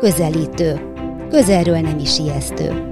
Közelítő. Közelről nem is ijesztő.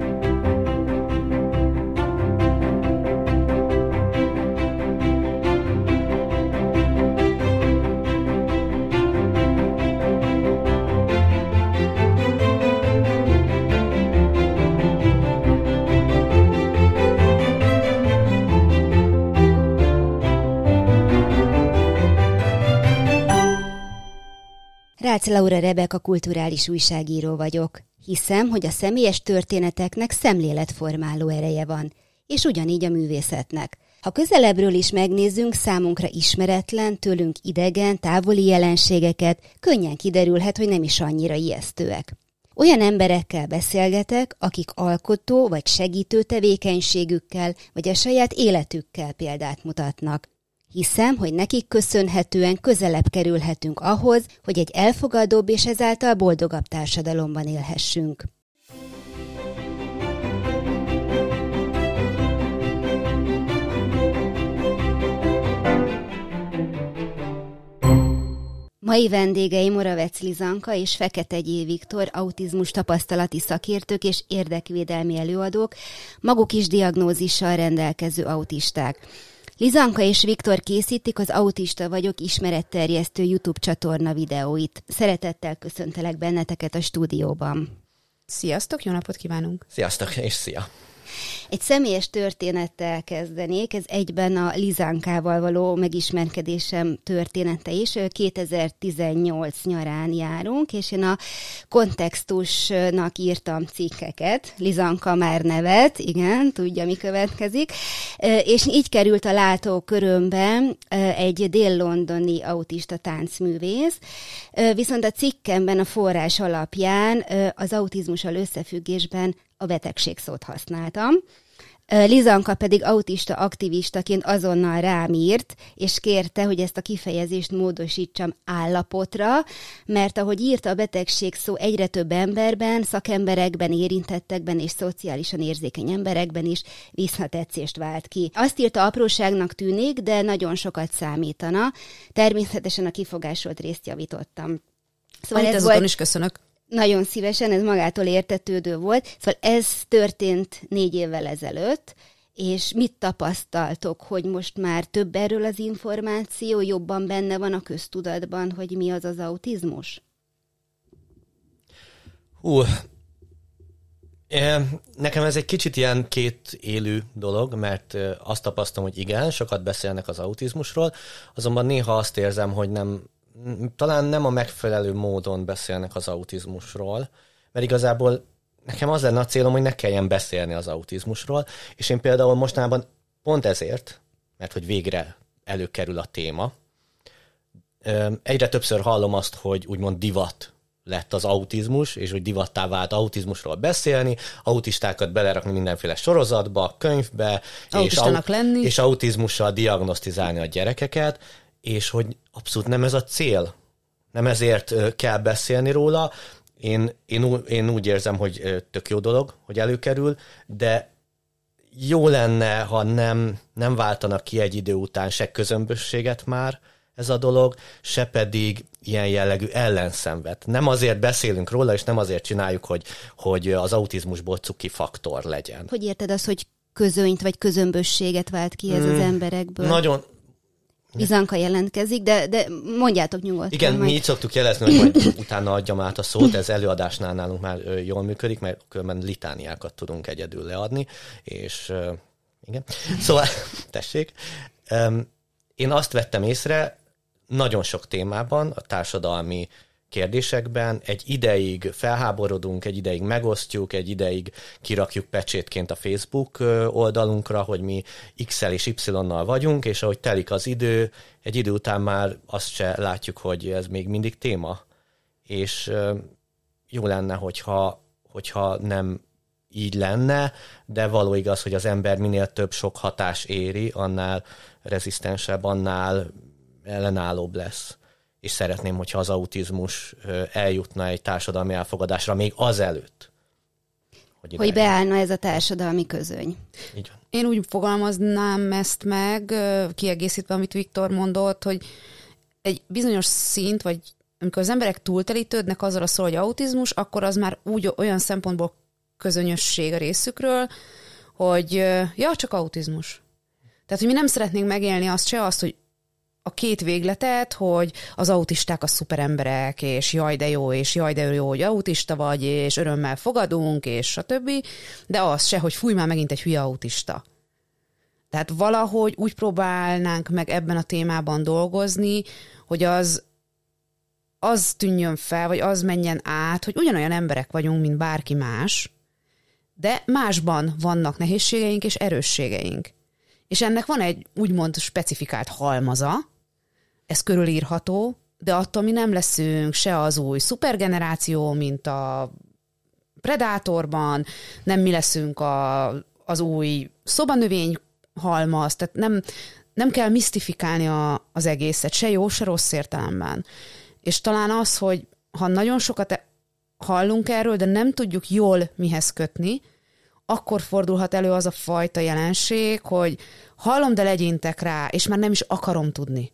Rácz Laura Rebeka kulturális újságíró vagyok. Hiszem, hogy a személyes történeteknek szemléletformáló ereje van, és ugyanígy a művészetnek. Ha közelebbről is megnézzünk számunkra ismeretlen, tőlünk idegen, távoli jelenségeket, könnyen kiderülhet, hogy nem is annyira ijesztőek. Olyan emberekkel beszélgetek, akik alkotó vagy segítő tevékenységükkel, vagy a saját életükkel példát mutatnak. Hiszem, hogy nekik köszönhetően közelebb kerülhetünk ahhoz, hogy egy elfogadóbb és ezáltal boldogabb társadalomban élhessünk. Mai vendégei Moravec Lizanka és Fekete Gyé Viktor, autizmus tapasztalati szakértők és érdekvédelmi előadók, maguk is diagnózissal rendelkező autisták. Lizanka és Viktor készítik az Autista vagyok ismeretterjesztő YouTube csatorna videóit. Szeretettel köszöntelek benneteket a stúdióban. Sziasztok, jó napot kívánunk! Sziasztok, és szia! Egy személyes történettel kezdenék, ez egyben a Lizánkával való megismerkedésem története is. 2018 nyarán járunk, és én a kontextusnak írtam cikkeket. Lizanka már nevet, igen, tudja, mi következik. És így került a látókörömbe egy dél-londoni autista táncművész, viszont a cikkemben a forrás alapján az autizmussal összefüggésben a betegség szót használtam. Lizanka pedig autista aktivistaként azonnal rám írt, és kérte, hogy ezt a kifejezést módosítsam állapotra, mert ahogy írta a betegség szó egyre több emberben, szakemberekben, érintettekben és szociálisan érzékeny emberekben is visszatetszést vált ki. Azt írta apróságnak tűnik, de nagyon sokat számítana. Természetesen a kifogásolt részt javítottam. Szóval Amit ez volt... is köszönök. Nagyon szívesen, ez magától értetődő volt. Szóval ez történt négy évvel ezelőtt, és mit tapasztaltok, hogy most már több erről az információ, jobban benne van a köztudatban, hogy mi az az autizmus? Hú, nekem ez egy kicsit ilyen két élő dolog, mert azt tapasztalom, hogy igen, sokat beszélnek az autizmusról, azonban néha azt érzem, hogy nem talán nem a megfelelő módon beszélnek az autizmusról, mert igazából nekem az lenne a célom, hogy ne kelljen beszélni az autizmusról, és én például mostanában pont ezért, mert hogy végre előkerül a téma, egyre többször hallom azt, hogy úgymond divat lett az autizmus, és hogy divattá vált autizmusról beszélni, autistákat belerakni mindenféle sorozatba, könyvbe, és, au- lenni. és autizmussal diagnosztizálni a gyerekeket, és hogy abszolút nem ez a cél. Nem ezért kell beszélni róla. Én, én, én úgy érzem, hogy tök jó dolog, hogy előkerül, de jó lenne, ha nem, nem váltanak ki egy idő után se közömbösséget már ez a dolog, se pedig ilyen jellegű ellenszenvet. Nem azért beszélünk róla, és nem azért csináljuk, hogy, hogy az autizmusból cuki faktor legyen. Hogy érted azt, hogy közönyt vagy közömbösséget vált ki ez hmm, az emberekből? Nagyon, bizanka jelentkezik, de, de mondjátok nyugodtan. Igen, majd. mi így szoktuk jelezni, hogy majd utána adjam át a szót, ez előadásnál nálunk már jól működik, mert különben litániákat tudunk egyedül leadni, és igen. Szóval, tessék, én azt vettem észre, nagyon sok témában, a társadalmi kérdésekben egy ideig felháborodunk, egy ideig megosztjuk, egy ideig kirakjuk pecsétként a Facebook oldalunkra, hogy mi X-el és Y-nal vagyunk, és ahogy telik az idő, egy idő után már azt se látjuk, hogy ez még mindig téma. És jó lenne, hogyha, hogyha nem így lenne, de való igaz, hogy az ember minél több sok hatás éri, annál rezisztensebb, annál ellenállóbb lesz és szeretném, hogyha az autizmus eljutna egy társadalmi elfogadásra még azelőtt. Hogy, hogy beállna ez a társadalmi közöny. Így van. Én úgy fogalmaznám ezt meg, kiegészítve, amit Viktor mondott, hogy egy bizonyos szint, vagy amikor az emberek túltelítődnek azzal a szó, hogy autizmus, akkor az már úgy olyan szempontból közönösség a részükről, hogy ja, csak autizmus. Tehát, hogy mi nem szeretnénk megélni azt se, azt, hogy a két végletet, hogy az autisták a szuperemberek, és jaj de jó, és jaj de jó, hogy autista vagy, és örömmel fogadunk, és stb. De az se, hogy fúj már megint egy hülye autista. Tehát valahogy úgy próbálnánk meg ebben a témában dolgozni, hogy az az tűnjön fel, vagy az menjen át, hogy ugyanolyan emberek vagyunk, mint bárki más, de másban vannak nehézségeink és erősségeink. És ennek van egy úgymond specifikált halmaza, ez körülírható, de attól mi nem leszünk se az új szupergeneráció, mint a Predátorban, nem mi leszünk a, az új szobanövény halmaz, tehát nem, nem kell misztifikálni a, az egészet, se jó, se rossz értelemben. És talán az, hogy ha nagyon sokat e- hallunk erről, de nem tudjuk jól mihez kötni, akkor fordulhat elő az a fajta jelenség, hogy hallom, de legyintek rá, és már nem is akarom tudni.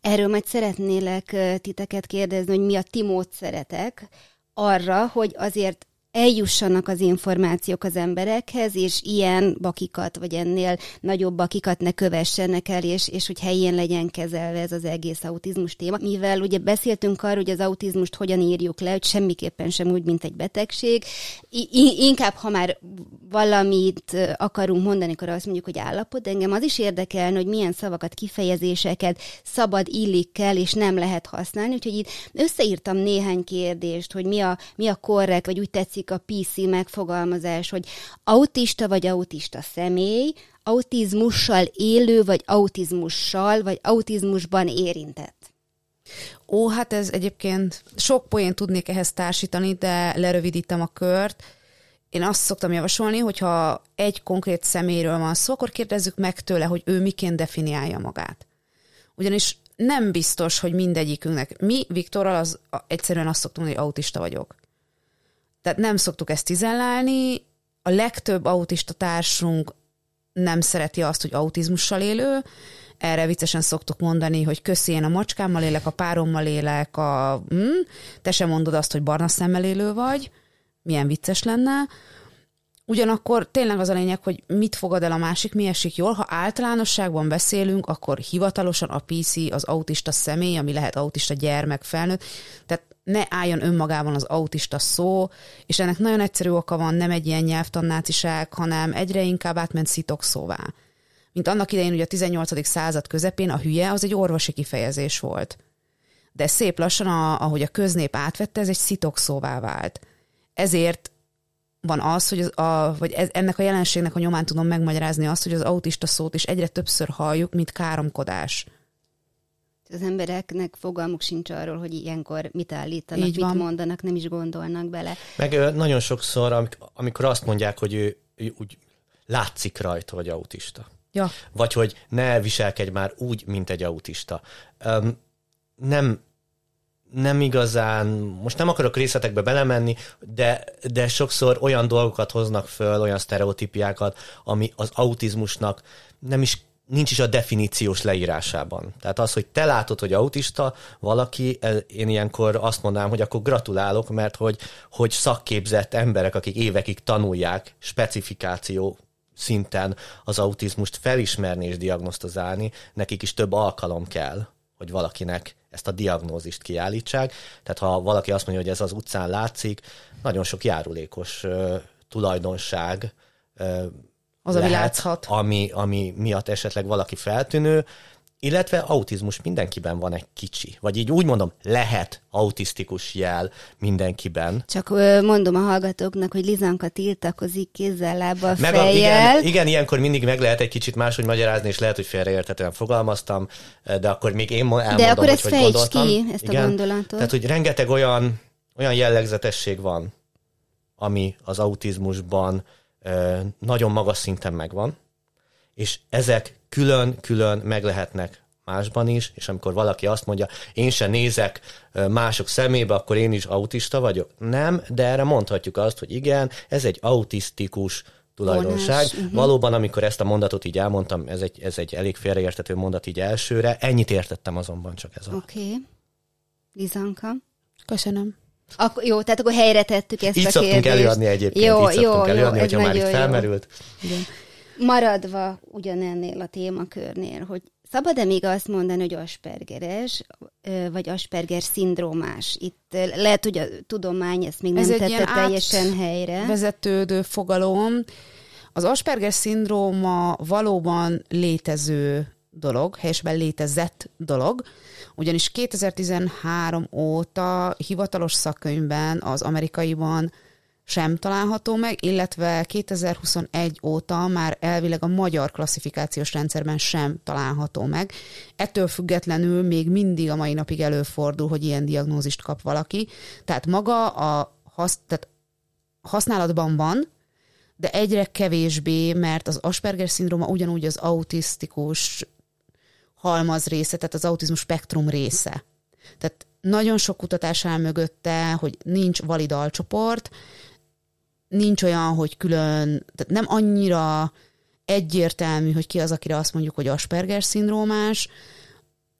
Erről majd szeretnélek titeket kérdezni, hogy mi a ti módszeretek arra, hogy azért eljussanak az információk az emberekhez, és ilyen bakikat, vagy ennél nagyobb bakikat ne kövessenek el, és, és hogy helyén legyen kezelve ez az egész autizmus téma. Mivel ugye beszéltünk arról, hogy az autizmust hogyan írjuk le, hogy semmiképpen sem úgy, mint egy betegség, I- inkább, ha már valamit akarunk mondani, akkor azt mondjuk, hogy állapot, engem az is érdekelne, hogy milyen szavakat, kifejezéseket szabad, illik kell, és nem lehet használni, úgyhogy itt összeírtam néhány kérdést, hogy mi a, mi a korrekt, vagy úgy tetszik, tetszik a PC megfogalmazás, hogy autista vagy autista személy, autizmussal élő, vagy autizmussal, vagy autizmusban érintett. Ó, hát ez egyébként sok poén tudnék ehhez társítani, de lerövidítem a kört. Én azt szoktam javasolni, hogyha egy konkrét személyről van szó, akkor kérdezzük meg tőle, hogy ő miként definiálja magát. Ugyanis nem biztos, hogy mindegyikünknek. Mi Viktorral az, egyszerűen azt szoktunk hogy autista vagyok. Tehát nem szoktuk ezt tizellálni, a legtöbb autista társunk nem szereti azt, hogy autizmussal élő, erre viccesen szoktuk mondani, hogy köszi, én a macskámmal élek, a párommal élek, a, hm, te sem mondod azt, hogy barna szemmel élő vagy, milyen vicces lenne. Ugyanakkor tényleg az a lényeg, hogy mit fogad el a másik, mi esik jól. Ha általánosságban beszélünk, akkor hivatalosan a PC az autista személy, ami lehet autista gyermek, felnőtt. Tehát ne álljon önmagában az autista szó, és ennek nagyon egyszerű oka van, nem egy ilyen nyelvtannáciság, hanem egyre inkább átment szitok szóvá. Mint annak idején ugye a 18. század közepén a hülye az egy orvosi kifejezés volt. De szép lassan, ahogy a köznép átvette, ez egy szitok szóvá vált. Ezért van az, hogy az a, vagy ez, ennek a jelenségnek a nyomán tudom megmagyarázni azt, hogy az autista szót is egyre többször halljuk, mint káromkodás az embereknek fogalmuk sincs arról, hogy ilyenkor mit állítanak, Így mit van. mondanak, nem is gondolnak bele. Meg nagyon sokszor, amikor azt mondják, hogy ő, ő úgy látszik rajta, hogy autista. Ja. Vagy hogy ne viselkedj már úgy, mint egy autista. Um, nem nem igazán, most nem akarok részletekbe belemenni, de, de sokszor olyan dolgokat hoznak föl, olyan sztereotípiákat, ami az autizmusnak nem is nincs is a definíciós leírásában. Tehát az, hogy te látod, hogy autista valaki, én ilyenkor azt mondanám, hogy akkor gratulálok, mert hogy, hogy szakképzett emberek, akik évekig tanulják specifikáció szinten az autizmust felismerni és diagnosztizálni, nekik is több alkalom kell, hogy valakinek ezt a diagnózist kiállítsák. Tehát ha valaki azt mondja, hogy ez az utcán látszik, nagyon sok járulékos uh, tulajdonság uh, az, lehet, ami látszhat. Ami, ami miatt esetleg valaki feltűnő, illetve autizmus mindenkiben van egy kicsi. Vagy így úgy mondom, lehet autisztikus jel mindenkiben. Csak mondom a hallgatóknak, hogy Lizanka tiltakozik kézzel, lábbal, meg fejjel. A, igen, igen, ilyenkor mindig meg lehet egy kicsit máshogy magyarázni, és lehet, hogy félreértetően fogalmaztam, de akkor még én elmondom, De akkor hogy, ezt hogy gondoltam. ki, ezt igen, a gondolatot. Tehát, hogy rengeteg olyan, olyan jellegzetesség van, ami az autizmusban nagyon magas szinten megvan, és ezek külön-külön meg lehetnek másban is, és amikor valaki azt mondja, én se nézek mások szemébe, akkor én is autista vagyok. Nem, de erre mondhatjuk azt, hogy igen, ez egy autisztikus tulajdonság. Uh-huh. Valóban, amikor ezt a mondatot így elmondtam, ez egy, ez egy elég félreértető mondat így elsőre, ennyit értettem azonban csak ez a... Oké. Okay. Lizanka? Köszönöm. Ak- jó, tehát akkor helyre tettük ezt Így a szoktunk kérdést. előadni egyébként, Jó, így jó, szoktunk jó, előadni, ez hogyha már itt jó. felmerült. Igen. Maradva ugyanennél a témakörnél, hogy szabad-e még azt mondani, hogy Aspergeres, vagy Asperger szindrómás? Itt lehet, hogy a tudomány ezt még Ez nem tette teljesen helyre. vezetődő fogalom. Az Asperger szindróma valóban létező dolog, helyesben létezett dolog, ugyanis 2013 óta hivatalos szakkönyvben az amerikaiban sem található meg, illetve 2021 óta már elvileg a magyar klasszifikációs rendszerben sem található meg. Ettől függetlenül még mindig a mai napig előfordul, hogy ilyen diagnózist kap valaki. Tehát maga a hasz, tehát használatban van, de egyre kevésbé, mert az Asperger szindróma ugyanúgy az autisztikus halmaz része, tehát az autizmus spektrum része. Tehát nagyon sok kutatás áll mögötte, hogy nincs valid alcsoport, nincs olyan, hogy külön, tehát nem annyira egyértelmű, hogy ki az, akire azt mondjuk, hogy Asperger szindrómás,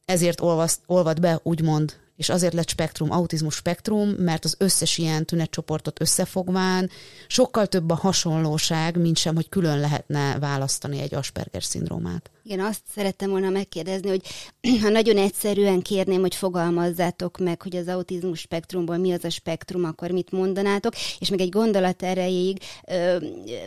ezért olvaszt, olvad be, úgymond, és azért lett spektrum, autizmus spektrum, mert az összes ilyen tünetcsoportot összefogván sokkal több a hasonlóság, mint sem, hogy külön lehetne választani egy Asperger szindrómát. Igen, azt szerettem volna megkérdezni, hogy ha nagyon egyszerűen kérném, hogy fogalmazzátok meg, hogy az autizmus spektrumból mi az a spektrum, akkor mit mondanátok, és még egy gondolat erejéig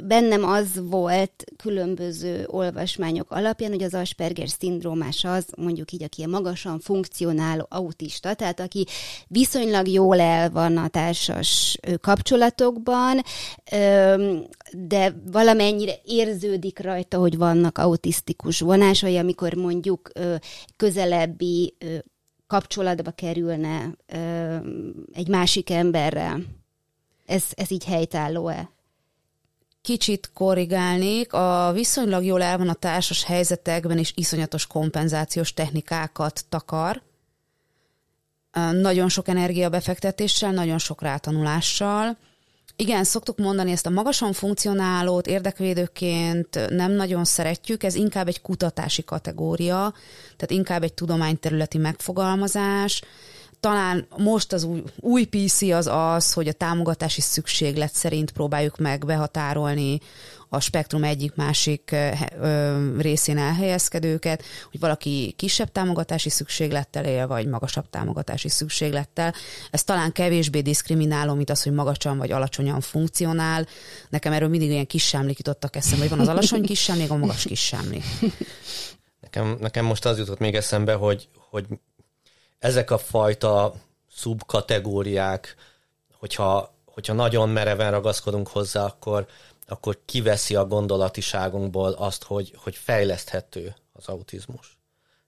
bennem az volt különböző olvasmányok alapján, hogy az Asperger szindrómás az, mondjuk így, aki magasan funkcionáló autista, tehát aki viszonylag jól el van a társas kapcsolatokban, de valamennyire érződik rajta, hogy vannak autisztikus vonásai, amikor mondjuk közelebbi kapcsolatba kerülne egy másik emberrel. Ez, ez így helytálló-e? Kicsit korrigálnék, a viszonylag jól el van a társas helyzetekben, és iszonyatos kompenzációs technikákat takar. Nagyon sok energiabefektetéssel, nagyon sok rátanulással. Igen, szoktuk mondani ezt a magasan funkcionálót érdekvédőként nem nagyon szeretjük, ez inkább egy kutatási kategória, tehát inkább egy tudományterületi megfogalmazás. Talán most az új, új PC az az, hogy a támogatási szükséglet szerint próbáljuk meg behatárolni a spektrum egyik-másik részén elhelyezkedőket, hogy valaki kisebb támogatási szükséglettel él, vagy magasabb támogatási szükséglettel. Ez talán kevésbé diszkrimináló, mint az, hogy magasan vagy alacsonyan funkcionál. Nekem erről mindig ilyen kissámlik jutottak eszembe, hogy van az alacsony kissámlik, a magas kissámlik. Nekem, nekem most az jutott még eszembe, hogy, hogy ezek a fajta szubkategóriák, hogyha, hogyha nagyon mereven ragaszkodunk hozzá, akkor, akkor kiveszi a gondolatiságunkból azt, hogy, hogy fejleszthető az autizmus.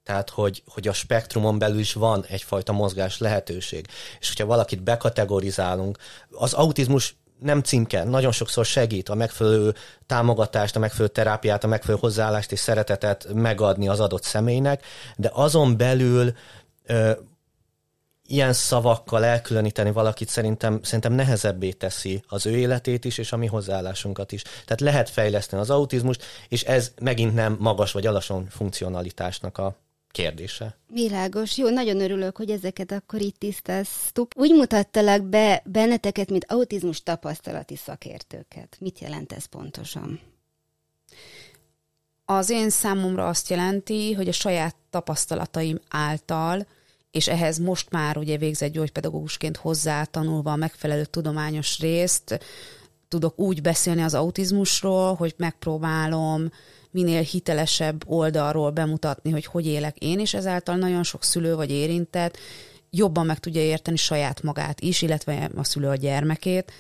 Tehát, hogy, hogy a spektrumon belül is van egyfajta mozgás lehetőség. És hogyha valakit bekategorizálunk, az autizmus nem címke, nagyon sokszor segít a megfelelő támogatást, a megfelelő terápiát, a megfelelő hozzáállást és szeretetet megadni az adott személynek, de azon belül ilyen szavakkal elkülöníteni valakit szerintem, szerintem nehezebbé teszi az ő életét is, és a mi hozzáállásunkat is. Tehát lehet fejleszteni az autizmust, és ez megint nem magas vagy alacsony funkcionalitásnak a kérdése. Világos. Jó, nagyon örülök, hogy ezeket akkor itt tisztáztuk. Úgy mutattalak be benneteket, mint autizmus tapasztalati szakértőket. Mit jelent ez pontosan? Az én számomra azt jelenti, hogy a saját tapasztalataim által és ehhez most már ugye végzett gyógypedagógusként hozzá tanulva a megfelelő tudományos részt, tudok úgy beszélni az autizmusról, hogy megpróbálom minél hitelesebb oldalról bemutatni, hogy hogy élek én, és ezáltal nagyon sok szülő vagy érintett jobban meg tudja érteni saját magát is, illetve a szülő a gyermekét.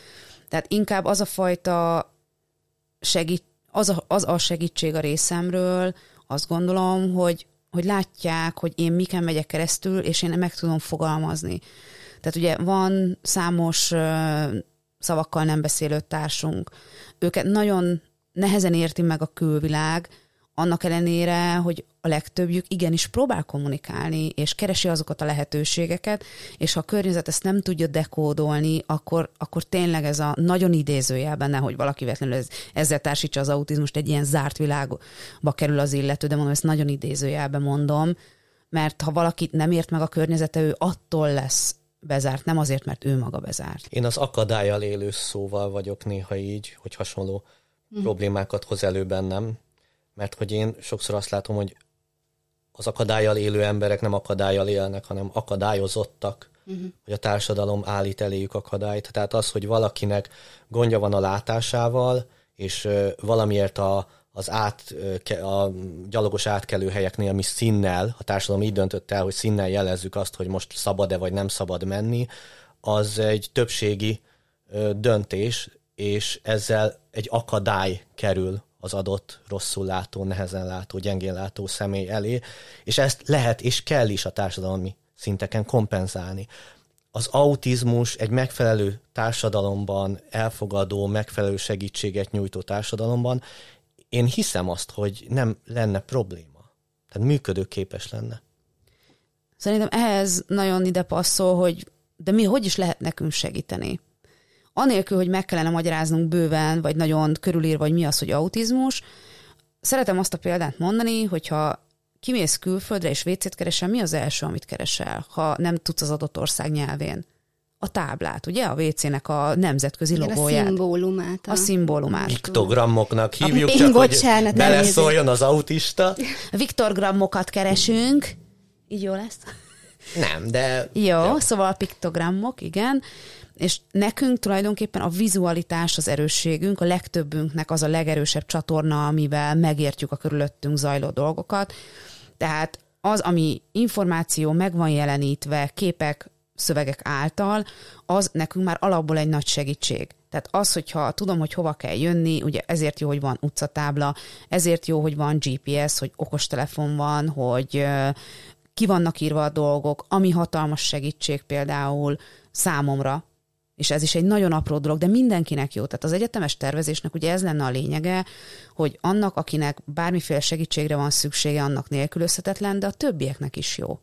Tehát inkább az a fajta segít, az a, az a segítség a részemről, azt gondolom, hogy hogy látják, hogy én miken megyek keresztül, és én meg tudom fogalmazni. Tehát ugye van számos szavakkal nem beszélő társunk. Őket nagyon nehezen érti meg a külvilág, annak ellenére, hogy a legtöbbjük igenis próbál kommunikálni, és keresi azokat a lehetőségeket, és ha a környezet ezt nem tudja dekódolni, akkor, akkor tényleg ez a nagyon idézőjelben, nehogy valaki vetlenül ez, ezzel társítsa az autizmust, egy ilyen zárt világba kerül az illető, de mondom, ezt nagyon idézőjelben mondom, mert ha valakit nem ért meg a környezete, ő attól lesz bezárt, nem azért, mert ő maga bezárt. Én az akadályal élő szóval vagyok néha így, hogy hasonló mm. problémákat hoz elő bennem, mert hogy én sokszor azt látom, hogy az akadályal élő emberek nem akadályal élnek, hanem akadályozottak, uh-huh. hogy a társadalom állít eléjük akadályt. Tehát az, hogy valakinek gondja van a látásával, és valamiért a, az át, a gyalogos átkelő helyeknél mi színnel, a társadalom így döntött el, hogy színnel jelezzük azt, hogy most szabad-e vagy nem szabad menni, az egy többségi döntés, és ezzel egy akadály kerül az adott rosszul látó, nehezen látó, gyengén látó személy elé, és ezt lehet és kell is a társadalmi szinteken kompenzálni. Az autizmus egy megfelelő társadalomban, elfogadó, megfelelő segítséget nyújtó társadalomban, én hiszem azt, hogy nem lenne probléma. Tehát működőképes lenne. Szerintem ehhez nagyon ide passzol, hogy de mi hogy is lehet nekünk segíteni? Anélkül, hogy meg kellene magyaráznunk bőven, vagy nagyon körülír, vagy mi az, hogy autizmus, szeretem azt a példát mondani, hogyha kimész külföldre és vécét keresel, mi az első, amit keresel, ha nem tudsz az adott ország nyelvén? A táblát, ugye? A WC-nek a nemzetközi Igen, logóját. a szimbólumát. A, a szimbólumát. Viktogramoknak hívjuk, a, csak bocsánat, hogy beleszóljon az autista. Viktogrammokat keresünk. Így jó lesz? Nem, de... Jó, jó. szóval piktogramok, igen és nekünk tulajdonképpen a vizualitás az erősségünk, a legtöbbünknek az a legerősebb csatorna, amivel megértjük a körülöttünk zajló dolgokat. Tehát az, ami információ meg van jelenítve képek, szövegek által, az nekünk már alapból egy nagy segítség. Tehát az, hogyha tudom, hogy hova kell jönni, ugye ezért jó, hogy van utcatábla, ezért jó, hogy van GPS, hogy okostelefon van, hogy ki vannak írva a dolgok, ami hatalmas segítség például számomra, és ez is egy nagyon apró dolog, de mindenkinek jó. Tehát az egyetemes tervezésnek ugye ez lenne a lényege, hogy annak, akinek bármiféle segítségre van szüksége, annak nélkülözhetetlen, de a többieknek is jó.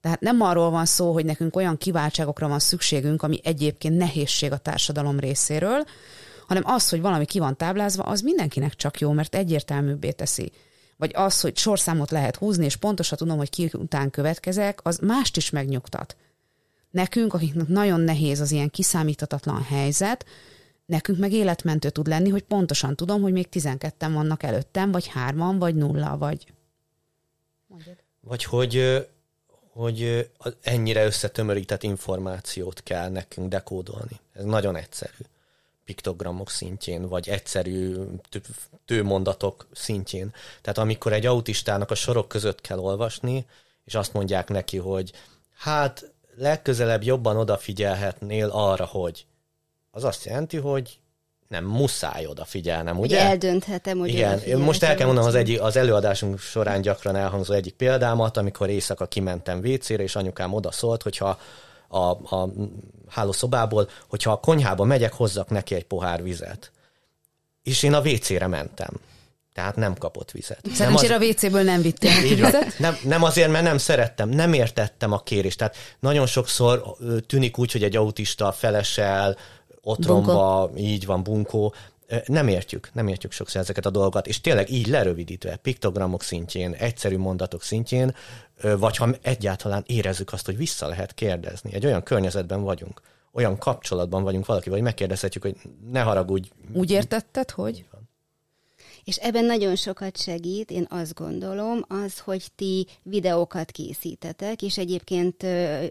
Tehát nem arról van szó, hogy nekünk olyan kiváltságokra van szükségünk, ami egyébként nehézség a társadalom részéről, hanem az, hogy valami ki van táblázva, az mindenkinek csak jó, mert egyértelműbbé teszi. Vagy az, hogy sorszámot lehet húzni, és pontosan tudom, hogy ki után következek, az mást is megnyugtat. Nekünk, akiknek nagyon nehéz az ilyen kiszámíthatatlan helyzet, nekünk meg életmentő tud lenni, hogy pontosan tudom, hogy még 12-en vannak előttem, vagy hárman, vagy nulla, vagy... Mondjad. Vagy hogy, hogy ennyire összetömörített információt kell nekünk dekódolni. Ez nagyon egyszerű piktogramok szintjén, vagy egyszerű tőmondatok szintjén. Tehát amikor egy autistának a sorok között kell olvasni, és azt mondják neki, hogy hát legközelebb jobban odafigyelhetnél arra, hogy az azt jelenti, hogy nem muszáj odafigyelnem, ugye? Eldönthetem, hogy Igen, most el kell mondanom az, egyik, az előadásunk során gyakran elhangzó egyik példámat, amikor éjszaka kimentem WC-re, és anyukám oda szólt, hogyha a, a hálószobából, hogyha a konyhába megyek, hozzak neki egy pohár vizet. És én a WC-re mentem tehát nem kapott vizet. Szerencsére a WC-ből nem vittél így vizet? Nem, nem azért, mert nem szerettem, nem értettem a kérést. Tehát nagyon sokszor tűnik úgy, hogy egy autista felesel, otromba, bunkó. így van, bunkó. Nem értjük, nem értjük sokszor ezeket a dolgokat, és tényleg így lerövidítve, piktogramok szintjén, egyszerű mondatok szintjén, vagy ha egyáltalán érezzük azt, hogy vissza lehet kérdezni. Egy olyan környezetben vagyunk, olyan kapcsolatban vagyunk valakivel, hogy megkérdezhetjük, hogy ne haragudj. Úgy értetted, hogy? És ebben nagyon sokat segít, én azt gondolom, az, hogy ti videókat készítetek, és egyébként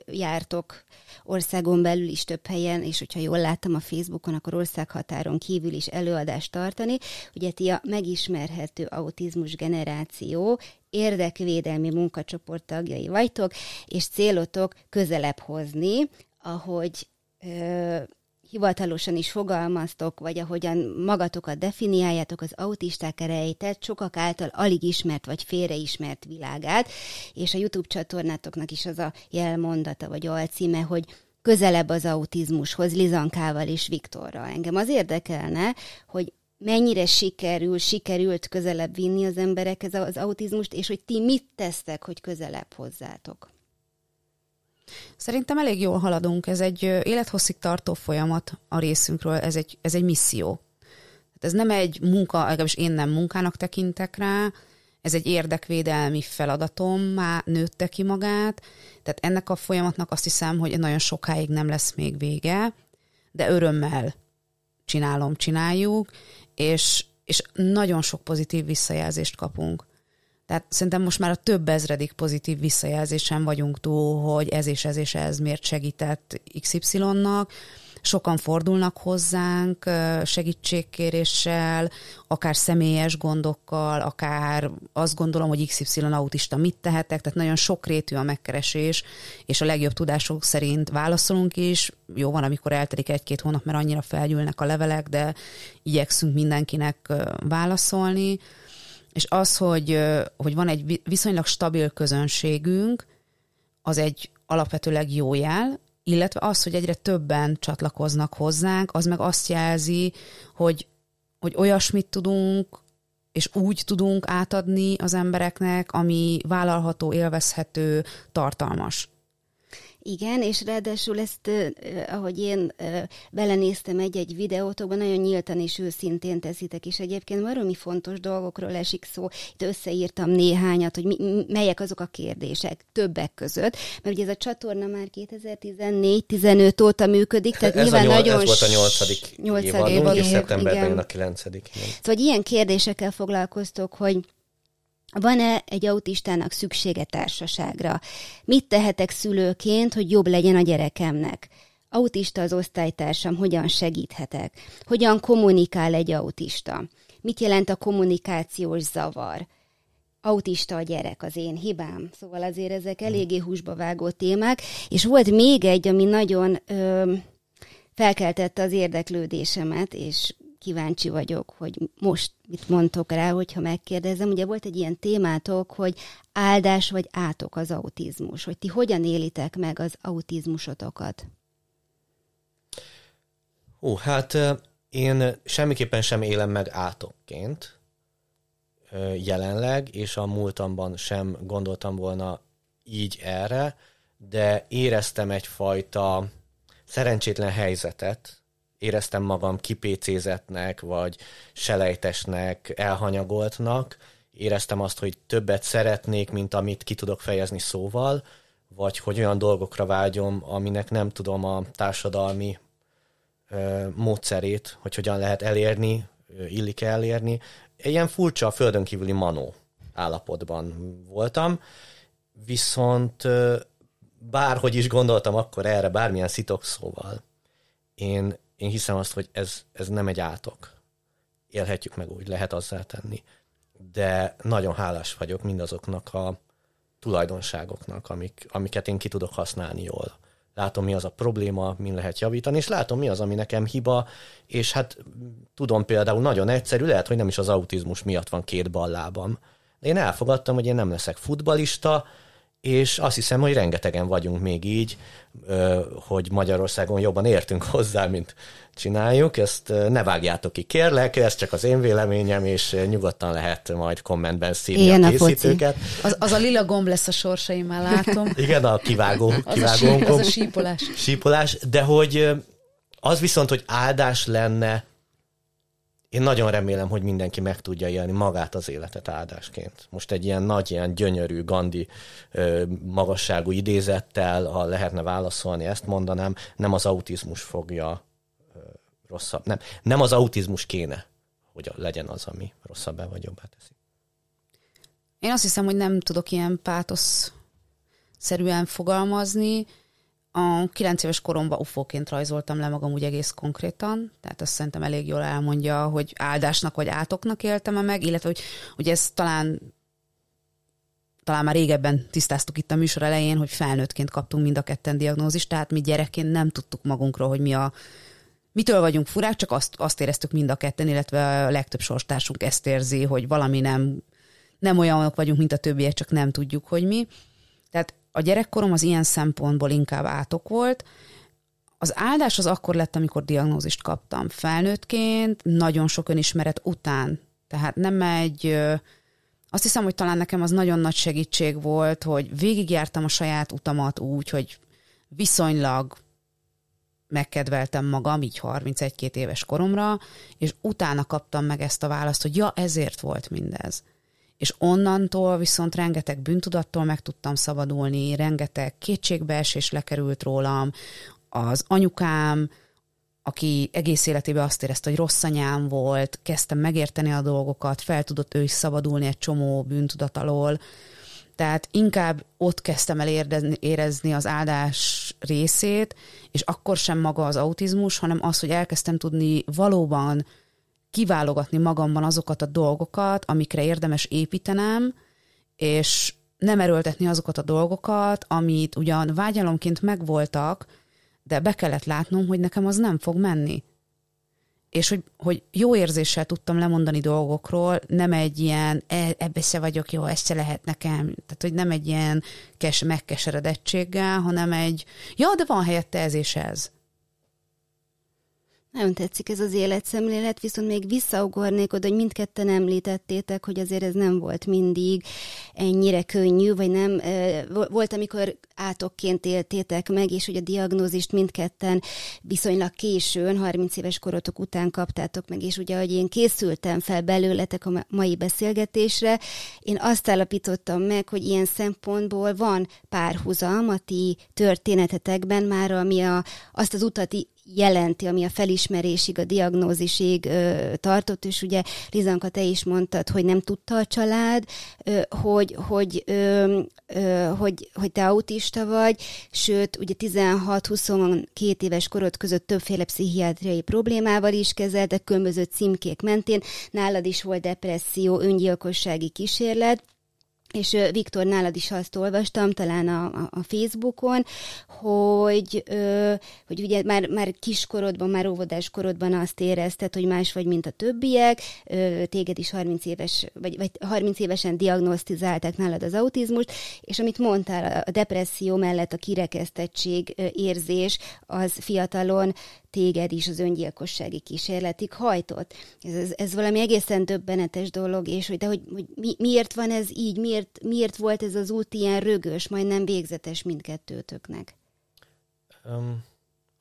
jártok országon belül is több helyen, és hogyha jól láttam a Facebookon, akkor országhatáron kívül is előadást tartani. Ugye ti a megismerhető autizmus generáció érdekvédelmi munkacsoport tagjai vagytok, és célotok közelebb hozni, ahogy hivatalosan is fogalmaztok, vagy ahogyan magatokat definiáljátok az autisták erejtett, sokak által alig ismert vagy félreismert világát, és a YouTube csatornátoknak is az a jelmondata vagy alcíme, hogy közelebb az autizmushoz Lizankával és Viktorral. Engem az érdekelne, hogy mennyire sikerül, sikerült közelebb vinni az emberekhez az autizmust, és hogy ti mit tesztek, hogy közelebb hozzátok. Szerintem elég jól haladunk. Ez egy élethosszig tartó folyamat a részünkről, ez egy, ez egy misszió. Ez nem egy munka, legalábbis én nem munkának tekintek rá, ez egy érdekvédelmi feladatom, már nőtte ki magát, tehát ennek a folyamatnak azt hiszem, hogy nagyon sokáig nem lesz még vége, de örömmel csinálom, csináljuk, és, és nagyon sok pozitív visszajelzést kapunk. Tehát szerintem most már a több ezredik pozitív visszajelzésen vagyunk túl, hogy ez és ez és ez miért segített XY-nak, sokan fordulnak hozzánk segítségkéréssel, akár személyes gondokkal, akár azt gondolom, hogy XY autista mit tehetek, tehát nagyon sokrétű a megkeresés, és a legjobb tudások szerint válaszolunk is. Jó van, amikor eltelik egy-két hónap, mert annyira felgyűlnek a levelek, de igyekszünk mindenkinek válaszolni. És az, hogy, hogy van egy viszonylag stabil közönségünk, az egy alapvetőleg jó jel, illetve az, hogy egyre többen csatlakoznak hozzánk, az meg azt jelzi, hogy, hogy olyasmit tudunk, és úgy tudunk átadni az embereknek, ami vállalható, élvezhető, tartalmas. Igen, és ráadásul ezt, ahogy én belenéztem egy-egy videótokban, nagyon nyíltan és őszintén teszitek, és egyébként valami fontos dolgokról esik szó. Itt összeírtam néhányat, hogy mi, melyek azok a kérdések többek között, mert ugye ez a csatorna már 2014-15 óta működik, tehát ez nyilván a nyol, nagyon... Ez volt a nyolcadik évadunk, évadunk, és szeptemberben igen. a kilencedik. Szóval ilyen kérdésekkel foglalkoztok, hogy van-e egy autistának szüksége társaságra? Mit tehetek szülőként, hogy jobb legyen a gyerekemnek? Autista az osztálytársam, hogyan segíthetek? Hogyan kommunikál egy autista? Mit jelent a kommunikációs zavar? Autista a gyerek, az én hibám. Szóval azért ezek eléggé húsba vágó témák. És volt még egy, ami nagyon ö, felkeltette az érdeklődésemet, és kíváncsi vagyok, hogy most mit mondtok rá, hogyha megkérdezem. Ugye volt egy ilyen témátok, hogy áldás vagy átok az autizmus, hogy ti hogyan élitek meg az autizmusotokat? Ó, hát én semmiképpen sem élem meg átokként jelenleg, és a múltamban sem gondoltam volna így erre, de éreztem egyfajta szerencsétlen helyzetet éreztem magam kipécézetnek, vagy selejtesnek, elhanyagoltnak, éreztem azt, hogy többet szeretnék, mint amit ki tudok fejezni szóval, vagy hogy olyan dolgokra vágyom, aminek nem tudom a társadalmi ö, módszerét, hogy hogyan lehet elérni, illik elérni. Ilyen furcsa, földön kívüli manó állapotban voltam, viszont ö, bárhogy is gondoltam akkor erre, bármilyen szitokszóval, én én hiszem azt, hogy ez, ez nem egy átok. Élhetjük meg úgy, lehet azzá tenni. De nagyon hálás vagyok mindazoknak a tulajdonságoknak, amik, amiket én ki tudok használni jól. Látom, mi az a probléma, min lehet javítani, és látom, mi az, ami nekem hiba, és hát tudom például nagyon egyszerű, lehet, hogy nem is az autizmus miatt van két ballábam. De én elfogadtam, hogy én nem leszek futbalista, és azt hiszem, hogy rengetegen vagyunk még így, hogy Magyarországon jobban értünk hozzá, mint csináljuk. Ezt ne vágjátok ki, kérlek, ez csak az én véleményem, és nyugodtan lehet majd kommentben szívni Ilyen a készítőket. A az, az a lila gomb lesz a sorsaim, már látom. Igen, a kivágó, kivágó az, a sí, az a sípolás. Sípolás, de hogy az viszont, hogy áldás lenne én nagyon remélem, hogy mindenki meg tudja élni magát az életet áldásként. Most egy ilyen nagy, ilyen gyönyörű Gandhi magasságú idézettel, ha lehetne válaszolni, ezt mondanám, nem az autizmus fogja rosszabb. Nem, nem az autizmus kéne, hogy legyen az, ami rosszabbá vagy jobbá teszi. Én azt hiszem, hogy nem tudok ilyen pátosz szerűen fogalmazni. A kilenc éves koromban ufóként rajzoltam le magam úgy egész konkrétan, tehát azt szerintem elég jól elmondja, hogy áldásnak vagy átoknak éltem-e meg, illetve hogy, hogy ez talán talán már régebben tisztáztuk itt a műsor elején, hogy felnőttként kaptunk mind a ketten diagnózist, tehát mi gyerekként nem tudtuk magunkról, hogy mi a, mitől vagyunk furák, csak azt, azt éreztük mind a ketten, illetve a legtöbb sorstársunk ezt érzi, hogy valami nem, nem olyanok vagyunk, mint a többiek, csak nem tudjuk, hogy mi. Tehát a gyerekkorom az ilyen szempontból inkább átok volt. Az áldás az akkor lett, amikor diagnózist kaptam. Felnőttként, nagyon sok önismeret után. Tehát nem egy... Azt hiszem, hogy talán nekem az nagyon nagy segítség volt, hogy végigjártam a saját utamat úgy, hogy viszonylag megkedveltem magam, így 31-2 éves koromra, és utána kaptam meg ezt a választ, hogy ja, ezért volt mindez. És onnantól viszont rengeteg bűntudattól meg tudtam szabadulni, rengeteg kétségbeesés lekerült rólam, az anyukám, aki egész életében azt érezte, hogy rossz anyám volt, kezdtem megérteni a dolgokat, fel tudott ő is szabadulni egy csomó bűntudat alól, tehát inkább ott kezdtem el érezni az áldás részét, és akkor sem maga az autizmus, hanem az, hogy elkezdtem tudni valóban kiválogatni magamban azokat a dolgokat, amikre érdemes építenem, és nem erőltetni azokat a dolgokat, amit ugyan vágyalomként megvoltak, de be kellett látnom, hogy nekem az nem fog menni. És hogy, hogy jó érzéssel tudtam lemondani dolgokról, nem egy ilyen, e, ebbe se vagyok jó, ez se lehet nekem. Tehát, hogy nem egy ilyen kes, megkeseredettséggel, hanem egy, ja, de van helyette ez és ez. Nagyon tetszik ez az életszemlélet, viszont még visszaugornék oda, hogy mindketten említettétek, hogy azért ez nem volt mindig ennyire könnyű, vagy nem. Volt, amikor átokként éltétek meg, és hogy a diagnózist mindketten viszonylag későn, 30 éves korotok után kaptátok meg, és ugye, hogy én készültem fel belőletek a mai beszélgetésre, én azt állapítottam meg, hogy ilyen szempontból van párhuzam a ti történetetekben már, ami a, azt az utat jelenti, ami a felismerésig, a diagnózisig ö, tartott, és ugye Lizanka, te is mondtad, hogy nem tudta a család, ö, hogy, hogy, ö, ö, hogy, hogy te autista vagy, sőt, ugye 16-22 éves korod között többféle pszichiátriai problémával is kezeltek, különböző címkék mentén, nálad is volt depresszió, öngyilkossági kísérlet, és Viktor, nálad is azt olvastam, talán a, a, Facebookon, hogy, ö, hogy ugye már, már kiskorodban, már óvodás korodban azt érezted, hogy más vagy, mint a többiek, ö, téged is 30 éves, vagy, vagy 30 évesen diagnosztizálták nálad az autizmust, és amit mondtál, a depresszió mellett a kirekesztettség érzés, az fiatalon téged is az öngyilkossági kísérletig hajtott. Ez, ez, ez valami egészen döbbenetes dolog, és hogy, de hogy, hogy mi, miért van ez így, miért, miért volt ez az út ilyen rögös, majdnem végzetes mindkettőtöknek? Um,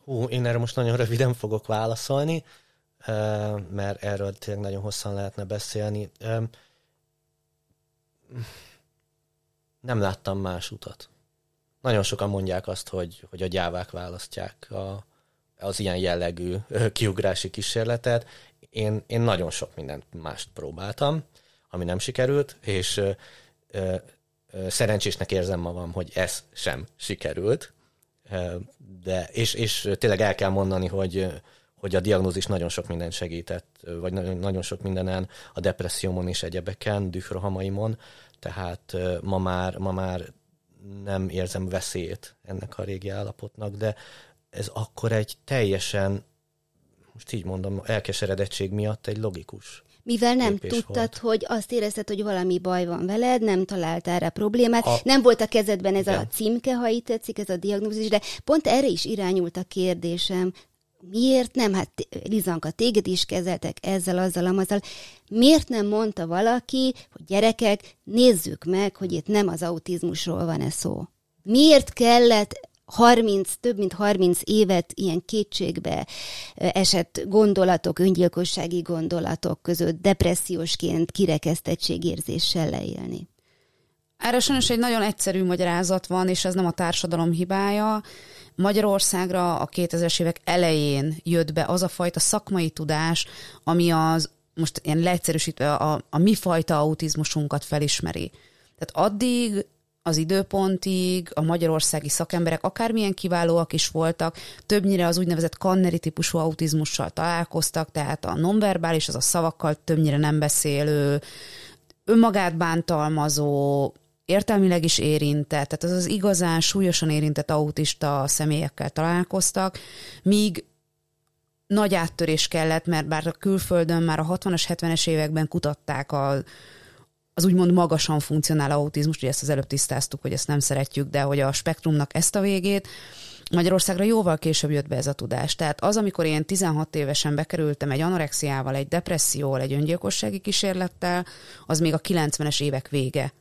hú, én erre most nagyon röviden fogok válaszolni, uh, mert erről tényleg nagyon hosszan lehetne beszélni. Um, nem láttam más utat. Nagyon sokan mondják azt, hogy, hogy a gyávák választják a, az ilyen jellegű kiugrási kísérletet. Én, én nagyon sok mindent mást próbáltam, ami nem sikerült, és ö, ö, szerencsésnek érzem magam, hogy ez sem sikerült. De, és, és tényleg el kell mondani, hogy, hogy a diagnózis nagyon sok mindent segített, vagy nagyon, sok mindenen, a depressziómon és egyebeken, dührohamaimon, tehát ma már, ma már nem érzem veszélyét ennek a régi állapotnak, de ez akkor egy teljesen, most így mondom, elkeseredettség miatt egy logikus mivel nem tudtad, volt. hogy azt érezted, hogy valami baj van veled, nem találtál rá problémát, a... nem volt a kezedben ez Igen. a címke, ha így tetszik, ez a diagnózis, de pont erre is irányult a kérdésem, miért nem? Hát Lizanka, téged is kezeltek ezzel, azzal, amazzal. Miért nem mondta valaki, hogy gyerekek, nézzük meg, hogy itt nem az autizmusról van ez szó? Miért kellett 30, több mint 30 évet ilyen kétségbe esett gondolatok, öngyilkossági gondolatok között depressziósként kirekesztettségérzéssel leélni? Erre sajnos egy nagyon egyszerű magyarázat van, és ez nem a társadalom hibája. Magyarországra a 2000-es évek elején jött be az a fajta szakmai tudás, ami az, most ilyen leegyszerűsítve, a, a mi fajta autizmusunkat felismeri. Tehát addig az időpontig a magyarországi szakemberek akármilyen kiválóak is voltak, többnyire az úgynevezett kanneri típusú autizmussal találkoztak, tehát a nonverbális, az a szavakkal többnyire nem beszélő, önmagát bántalmazó, értelmileg is érintett, tehát az az igazán súlyosan érintett autista személyekkel találkoztak, míg nagy áttörés kellett, mert bár a külföldön már a 60-as, 70-es években kutatták a az úgymond magasan funkcionál autizmus, ugye ezt az előbb tisztáztuk, hogy ezt nem szeretjük, de hogy a spektrumnak ezt a végét, Magyarországra jóval később jött be ez a tudás. Tehát az, amikor én 16 évesen bekerültem egy anorexiával, egy depresszióval, egy öngyilkossági kísérlettel, az még a 90-es évek vége.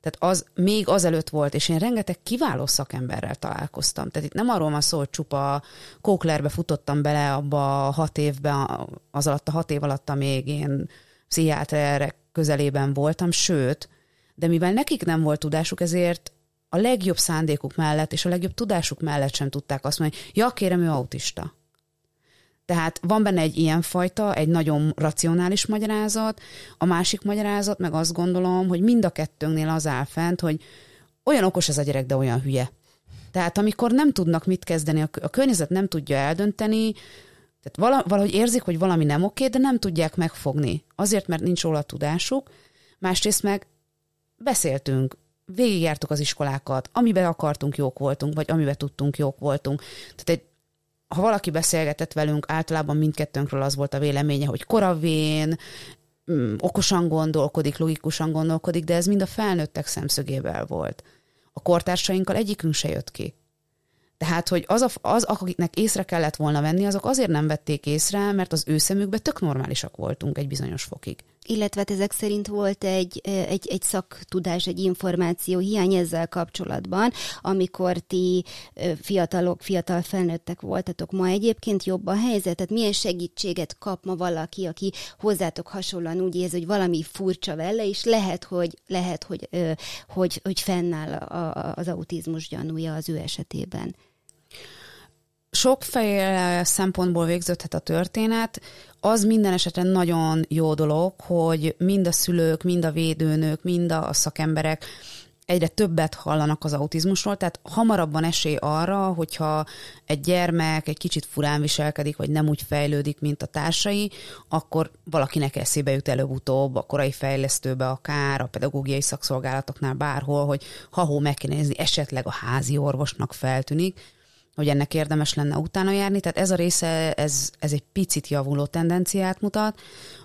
Tehát az még azelőtt volt, és én rengeteg kiváló szakemberrel találkoztam. Tehát itt nem arról van szó, hogy csupa kóklerbe futottam bele abba a hat évben, az alatt a hat év alatt, amíg én pszichiáterek közelében voltam, sőt, de mivel nekik nem volt tudásuk, ezért a legjobb szándékuk mellett és a legjobb tudásuk mellett sem tudták azt mondani, ja, kérem, ő autista. Tehát van benne egy ilyen fajta, egy nagyon racionális magyarázat, a másik magyarázat, meg azt gondolom, hogy mind a kettőnknél az áll fent, hogy olyan okos ez a gyerek, de olyan hülye. Tehát amikor nem tudnak mit kezdeni, a környezet nem tudja eldönteni, tehát valahogy érzik, hogy valami nem oké, de nem tudják megfogni. Azért, mert nincs róla tudásuk. Másrészt meg beszéltünk, végigjártuk az iskolákat, amiben akartunk, jók voltunk, vagy amiben tudtunk, jók voltunk. Tehát egy, ha valaki beszélgetett velünk, általában mindkettőnkről az volt a véleménye, hogy koravén, mm, okosan gondolkodik, logikusan gondolkodik, de ez mind a felnőttek szemszögével volt. A kortársainkkal egyikünk se jött ki. Tehát, hogy az, a, az, akiknek észre kellett volna venni, azok azért nem vették észre, mert az ő szemükben tök normálisak voltunk egy bizonyos fokig. Illetve hát ezek szerint volt egy, egy, egy szaktudás, egy információ hiány ezzel kapcsolatban, amikor ti fiatalok, fiatal felnőttek voltatok. Ma egyébként jobb a helyzet? Tehát milyen segítséget kap ma valaki, aki hozzátok hasonlóan úgy érzi, hogy valami furcsa vele, és lehet, hogy, lehet, hogy, hogy, hogy fennáll az autizmus gyanúja az ő esetében? Sokféle szempontból végződhet a történet. Az minden esetben nagyon jó dolog, hogy mind a szülők, mind a védőnök, mind a szakemberek egyre többet hallanak az autizmusról, tehát hamarabb van esély arra, hogyha egy gyermek egy kicsit furán viselkedik, vagy nem úgy fejlődik, mint a társai, akkor valakinek eszébe jut előbb-utóbb, a korai fejlesztőbe akár, a pedagógiai szakszolgálatoknál bárhol, hogy ha-hó meg kell nézni, esetleg a házi orvosnak feltűnik, hogy ennek érdemes lenne utána járni, tehát ez a része, ez, ez egy picit javuló tendenciát mutat,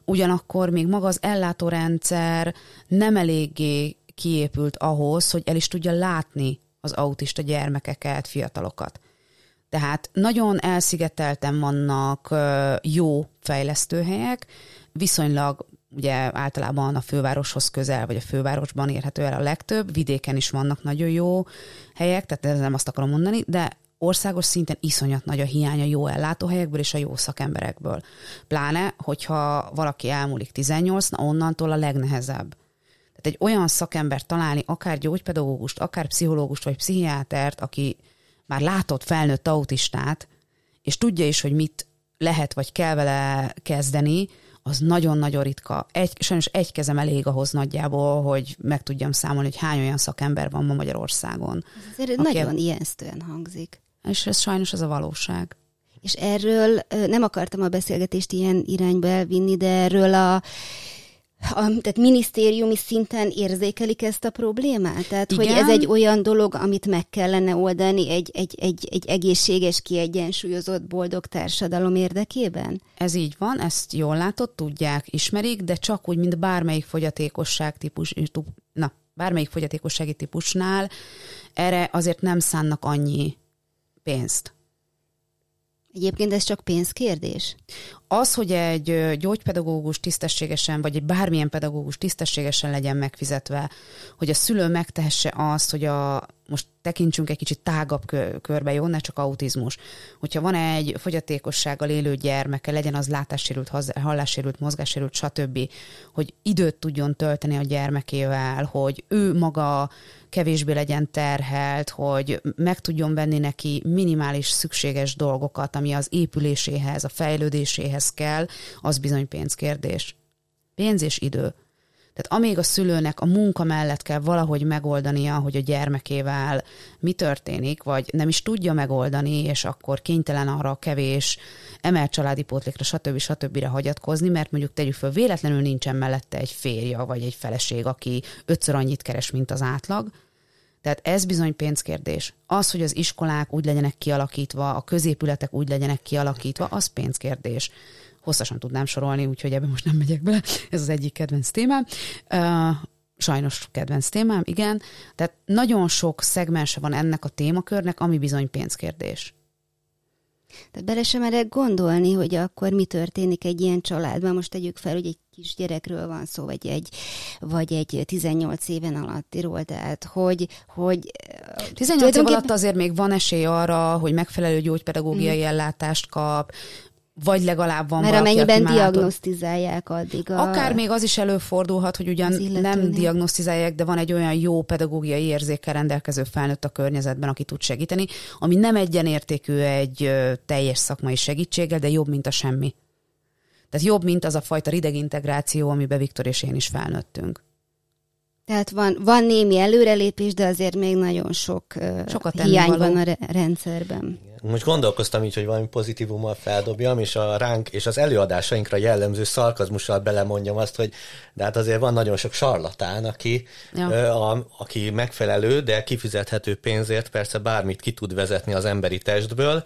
ugyanakkor még maga az ellátórendszer nem eléggé kiépült ahhoz, hogy el is tudja látni az autista gyermekeket, fiatalokat. Tehát nagyon elszigetelten vannak jó fejlesztőhelyek, viszonylag ugye általában a fővároshoz közel, vagy a fővárosban érhető el a legtöbb, vidéken is vannak nagyon jó helyek, tehát ez nem azt akarom mondani, de országos szinten iszonyat nagy a hiánya jó ellátóhelyekből és a jó szakemberekből. Pláne, hogyha valaki elmúlik 18, na onnantól a legnehezebb. Tehát egy olyan szakember találni, akár gyógypedagógust, akár pszichológust vagy pszichiátert, aki már látott felnőtt autistát, és tudja is, hogy mit lehet vagy kell vele kezdeni, az nagyon-nagyon ritka. Egy, sajnos egy kezem elég ahhoz nagyjából, hogy meg tudjam számolni, hogy hány olyan szakember van ma Magyarországon. Ez azért nagyon e... ijesztően hangzik és ez sajnos ez a valóság. És erről nem akartam a beszélgetést ilyen irányba elvinni, de erről a a, tehát minisztériumi szinten érzékelik ezt a problémát? Tehát, Igen. hogy ez egy olyan dolog, amit meg kellene oldani egy, egy, egy, egy egészséges, kiegyensúlyozott, boldog társadalom érdekében? Ez így van, ezt jól látott, tudják, ismerik, de csak úgy, mint bármelyik fogyatékosság típus, na, bármelyik fogyatékossági típusnál, erre azért nem szánnak annyi pénzt. Egyébként ez csak pénzkérdés? Az, hogy egy gyógypedagógus tisztességesen, vagy egy bármilyen pedagógus tisztességesen legyen megfizetve, hogy a szülő megtehesse azt, hogy a, most tekintsünk egy kicsit tágabb körbe, jó, ne csak autizmus. Hogyha van egy fogyatékossággal élő gyermeke, legyen az látássérült, hallássérült, mozgássérült, stb., hogy időt tudjon tölteni a gyermekével, hogy ő maga kevésbé legyen terhelt, hogy meg tudjon venni neki minimális szükséges dolgokat, ami az épüléséhez, a fejlődéséhez kell, az bizony pénzkérdés. Pénz és idő. Tehát amíg a szülőnek a munka mellett kell valahogy megoldania, hogy a gyermekével mi történik, vagy nem is tudja megoldani, és akkor kénytelen arra a kevés emelt családi pótlékra, stb. stb. hagyatkozni, mert mondjuk tegyük föl, véletlenül nincsen mellette egy férja, vagy egy feleség, aki ötször annyit keres, mint az átlag, tehát ez bizony pénzkérdés. Az, hogy az iskolák úgy legyenek kialakítva, a középületek úgy legyenek kialakítva, az pénzkérdés hosszasan tudnám sorolni, úgyhogy ebben most nem megyek bele. Ez az egyik kedvenc témám. Sajnos kedvenc témám, igen. Tehát nagyon sok szegmense van ennek a témakörnek, ami bizony pénzkérdés. Tehát bele sem merek gondolni, hogy akkor mi történik egy ilyen családban. Most tegyük fel, hogy egy kisgyerekről van szó, vagy egy, vagy egy 18 éven alattiról, tehát hogy... hogy 18 év alatt azért még van esély arra, hogy megfelelő gyógypedagógiai mm. ellátást kap, vagy legalább van Mert valaki, amennyiben diagnosztizálják addig a... Akár még az is előfordulhat, hogy ugyan nem diagnosztizálják, de van egy olyan jó pedagógiai érzékkel rendelkező felnőtt a környezetben, aki tud segíteni, ami nem egyenértékű egy teljes szakmai segítséggel, de jobb, mint a semmi. Tehát jobb, mint az a fajta rideg integráció, amiben Viktor és én is felnőttünk. Tehát van, van némi előrelépés, de azért még nagyon sok Sokat hiány való. van a re- rendszerben. Most gondolkoztam így, hogy valami pozitívummal feldobjam, és a ránk és az előadásainkra jellemző szarkazmussal belemondjam azt, hogy de hát azért van nagyon sok sarlatán, aki, Ja. ö, a, aki megfelelő, de kifizethető pénzért persze bármit ki tud vezetni az emberi testből.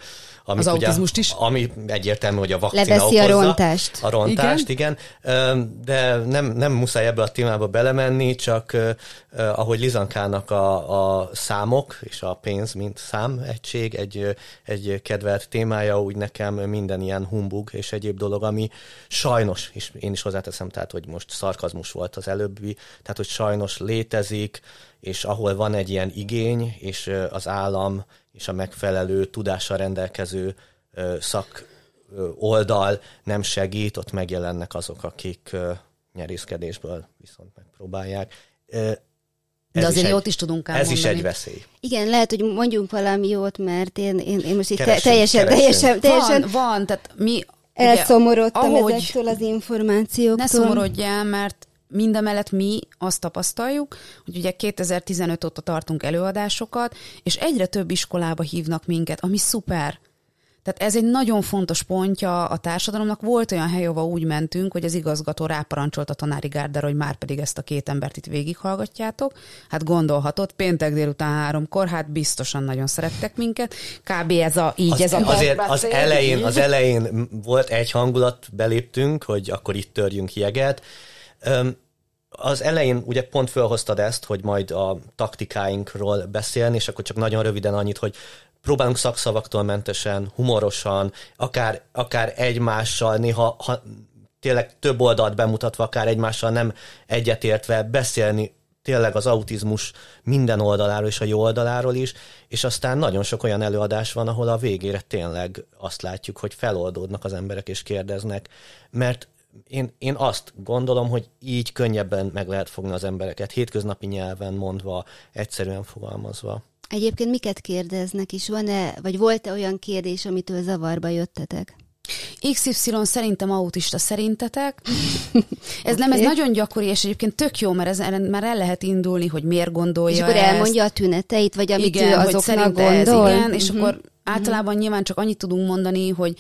Amit Az ugye, autizmust is? Ami egyértelmű, hogy a vakcina Leveszi a rontást. A rontást, igen. igen. De nem, nem muszáj ebbe a témába belemenni, csak ahogy Lizankának a, a számok és a pénz, mint szám egység, egy, egy kedvelt témája, úgy nekem minden ilyen humbug és egyéb dolog, ami sajnos, és én is hozzáteszem, tehát, hogy most szarkazmus volt az előbbi, tehát, hogy sajnos létezik, és ahol van egy ilyen igény, és az állam és a megfelelő tudással rendelkező szak oldal nem segít, ott megjelennek azok, akik nyerészkedésből viszont megpróbálják. Ö, De ez azért is jót is tudunk ám Ez is mondani. egy veszély. Igen, lehet, hogy mondjunk valami jót, mert én, én, én most így te, Keresünk, teljesen, keresünk. teljesen, teljesen Van, van, tehát mi... ugye, elszomorodtam ahogy- ezektől az információktól. Ne szomorodj el, mert mindemellett mi azt tapasztaljuk, hogy ugye 2015 óta tartunk előadásokat, és egyre több iskolába hívnak minket, ami szuper. Tehát ez egy nagyon fontos pontja a társadalomnak. Volt olyan hely, ahova úgy mentünk, hogy az igazgató ráparancsolt a tanári gárdára, hogy már pedig ezt a két embert itt végighallgatjátok. Hát gondolhatod, péntek délután háromkor, hát biztosan nagyon szerettek minket. Kb. ez a, így Az, ez a azért az elején, az elején volt egy hangulat, beléptünk, hogy akkor itt törjünk jeget. Az elején ugye pont felhoztad ezt, hogy majd a taktikáinkról beszélni, és akkor csak nagyon röviden annyit, hogy próbálunk szakszavaktól mentesen, humorosan, akár, akár egymással, néha ha tényleg több oldalt bemutatva, akár egymással nem egyetértve beszélni tényleg az autizmus minden oldaláról és a jó oldaláról is, és aztán nagyon sok olyan előadás van, ahol a végére tényleg azt látjuk, hogy feloldódnak az emberek és kérdeznek, mert én, én azt gondolom, hogy így könnyebben meg lehet fogni az embereket, hétköznapi nyelven mondva, egyszerűen fogalmazva. Egyébként miket kérdeznek is? Van-e, vagy volt-e olyan kérdés, amitől zavarba jöttetek? XY szerintem autista szerintetek. Ez nem, ez nagyon gyakori, és egyébként tök jó, mert ezen már el lehet indulni, hogy miért gondolja És akkor ezt. elmondja a tüneteit, vagy amit igen, ő hogy azoknak ez gondol? igen, és Mhm. akkor általában nyilván csak annyit tudunk mondani, hogy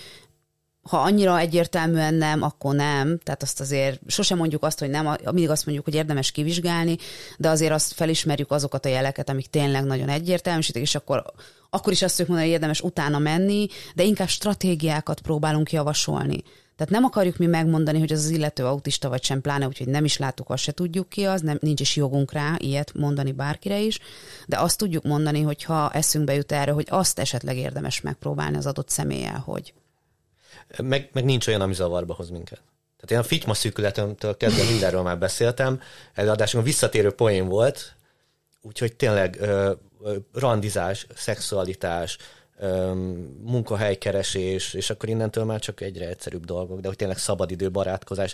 ha annyira egyértelműen nem, akkor nem. Tehát azt azért sosem mondjuk azt, hogy nem, mindig azt mondjuk, hogy érdemes kivizsgálni, de azért azt felismerjük azokat a jeleket, amik tényleg nagyon egyértelműsítik, és akkor, akkor is azt tudjuk mondani, hogy érdemes utána menni, de inkább stratégiákat próbálunk javasolni. Tehát nem akarjuk mi megmondani, hogy az az illető autista vagy sem, pláne úgyhogy nem is látuk, azt se tudjuk ki az, nem, nincs is jogunk rá ilyet mondani bárkire is, de azt tudjuk mondani, hogy ha eszünkbe jut erre, hogy azt esetleg érdemes megpróbálni az adott személlyel, hogy. Meg, meg nincs olyan, ami zavarba hoz minket. Tehát én a figyma szűkületemtől kezdve mindenről már beszéltem, előadásunkon visszatérő poén volt, úgyhogy tényleg ö, randizás, szexualitás, ö, munkahelykeresés, és akkor innentől már csak egyre egyszerűbb dolgok, de hogy tényleg szabadidő, barátkozás,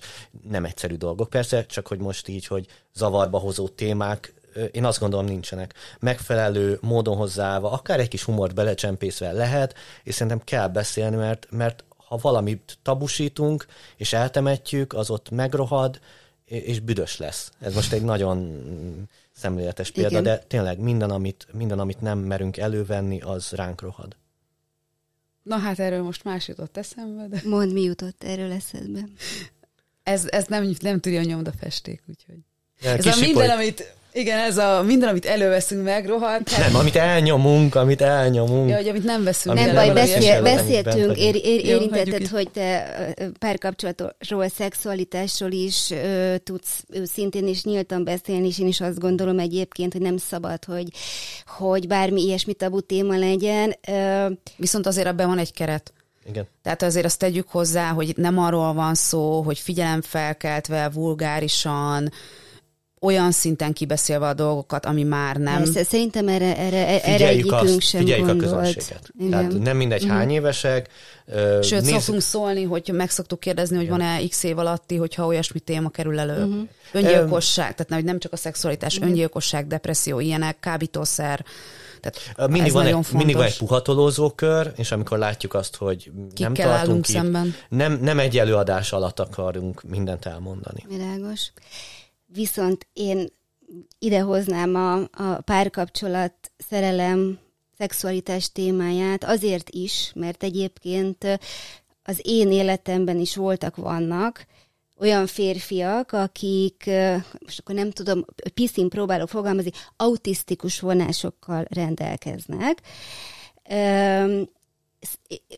nem egyszerű dolgok. Persze, csak hogy most így, hogy zavarba hozó témák, én azt gondolom nincsenek. Megfelelő módon hozzáállva, akár egy kis humort belecsempészve lehet, és szerintem kell beszélni, mert, mert ha valamit tabusítunk, és eltemetjük, az ott megrohad, és büdös lesz. Ez most egy nagyon szemléletes példa, Igen. de tényleg minden amit, minden, amit nem merünk elővenni, az ránk rohad. Na hát erről most más jutott eszembe, de Mondd, mi jutott erről eszedbe. ez, ez nem, nem tudja a nyomdafesték, úgyhogy. De Ez a minden, amit, igen, ez a minden, amit előveszünk meg, rohadt. Hát, Nem, amit elnyomunk, amit elnyomunk. ja, hogy amit nem veszünk Nem baj, beszél, beszéltünk, ér, ér, Jó, érintetted, hagyjuk hogy te párkapcsolatról, szexualitásról is ö, tudsz őszintén és nyíltan beszélni, és én is azt gondolom egyébként, hogy nem szabad, hogy, hogy bármi ilyesmi tabu téma legyen. Ö, Viszont azért abban van egy keret. Igen. Tehát azért azt tegyük hozzá, hogy itt nem arról van szó, hogy figyelemfelkeltve, vulgárisan, olyan szinten kibeszélve a dolgokat, ami már nem. Persze, szerintem erre, erre, erre egyikünk azt, sem figyeljük gondolt. a közönséget. Igen. Tehát nem mindegy uh-huh. hány évesek. Sőt, nézz... szoktunk szólni, hogy meg szoktuk kérdezni, hogy van-e x év alatti, hogyha olyasmi téma kerül elő. Uh-huh. Öngyilkosság, tehát nem, hogy nem csak a szexualitás, uh-huh. öngyilkosság, depresszió, ilyenek, kábítószer, tehát mindig, van egy, mindig van egy puhatolózó kör, és amikor látjuk azt, hogy nem tartunk itt, szemben. Nem, nem egy előadás alatt akarunk mindent elmondani. Világos. Viszont én idehoznám a, a párkapcsolat, szerelem, szexualitás témáját azért is, mert egyébként az én életemben is voltak, vannak olyan férfiak, akik, most akkor nem tudom, piszin próbálok fogalmazni, autisztikus vonásokkal rendelkeznek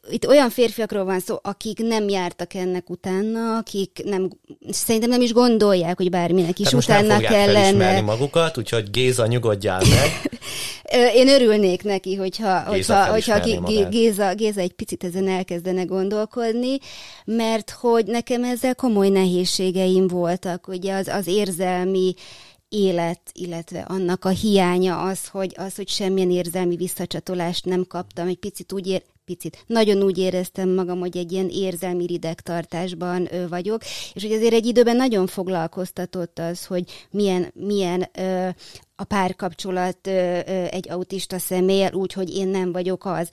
itt olyan férfiakról van szó, akik nem jártak ennek utána, akik nem, szerintem nem is gondolják, hogy bárminek is Tehát utána most nem kellene. magukat, úgyhogy Géza nyugodjál meg. Én örülnék neki, hogyha, Géza hogyha, hogyha Géza, Géza egy picit ezen elkezdene gondolkodni, mert hogy nekem ezzel komoly nehézségeim voltak, ugye az, az érzelmi élet, illetve annak a hiánya az, hogy, az, hogy semmilyen érzelmi visszacsatolást nem kaptam, egy picit úgy ér, picit. Nagyon úgy éreztem magam, hogy egy ilyen érzelmi ridegtartásban vagyok, és hogy azért egy időben nagyon foglalkoztatott az, hogy milyen, milyen ö, a párkapcsolat egy autista személlyel, úgy, hogy én nem vagyok az.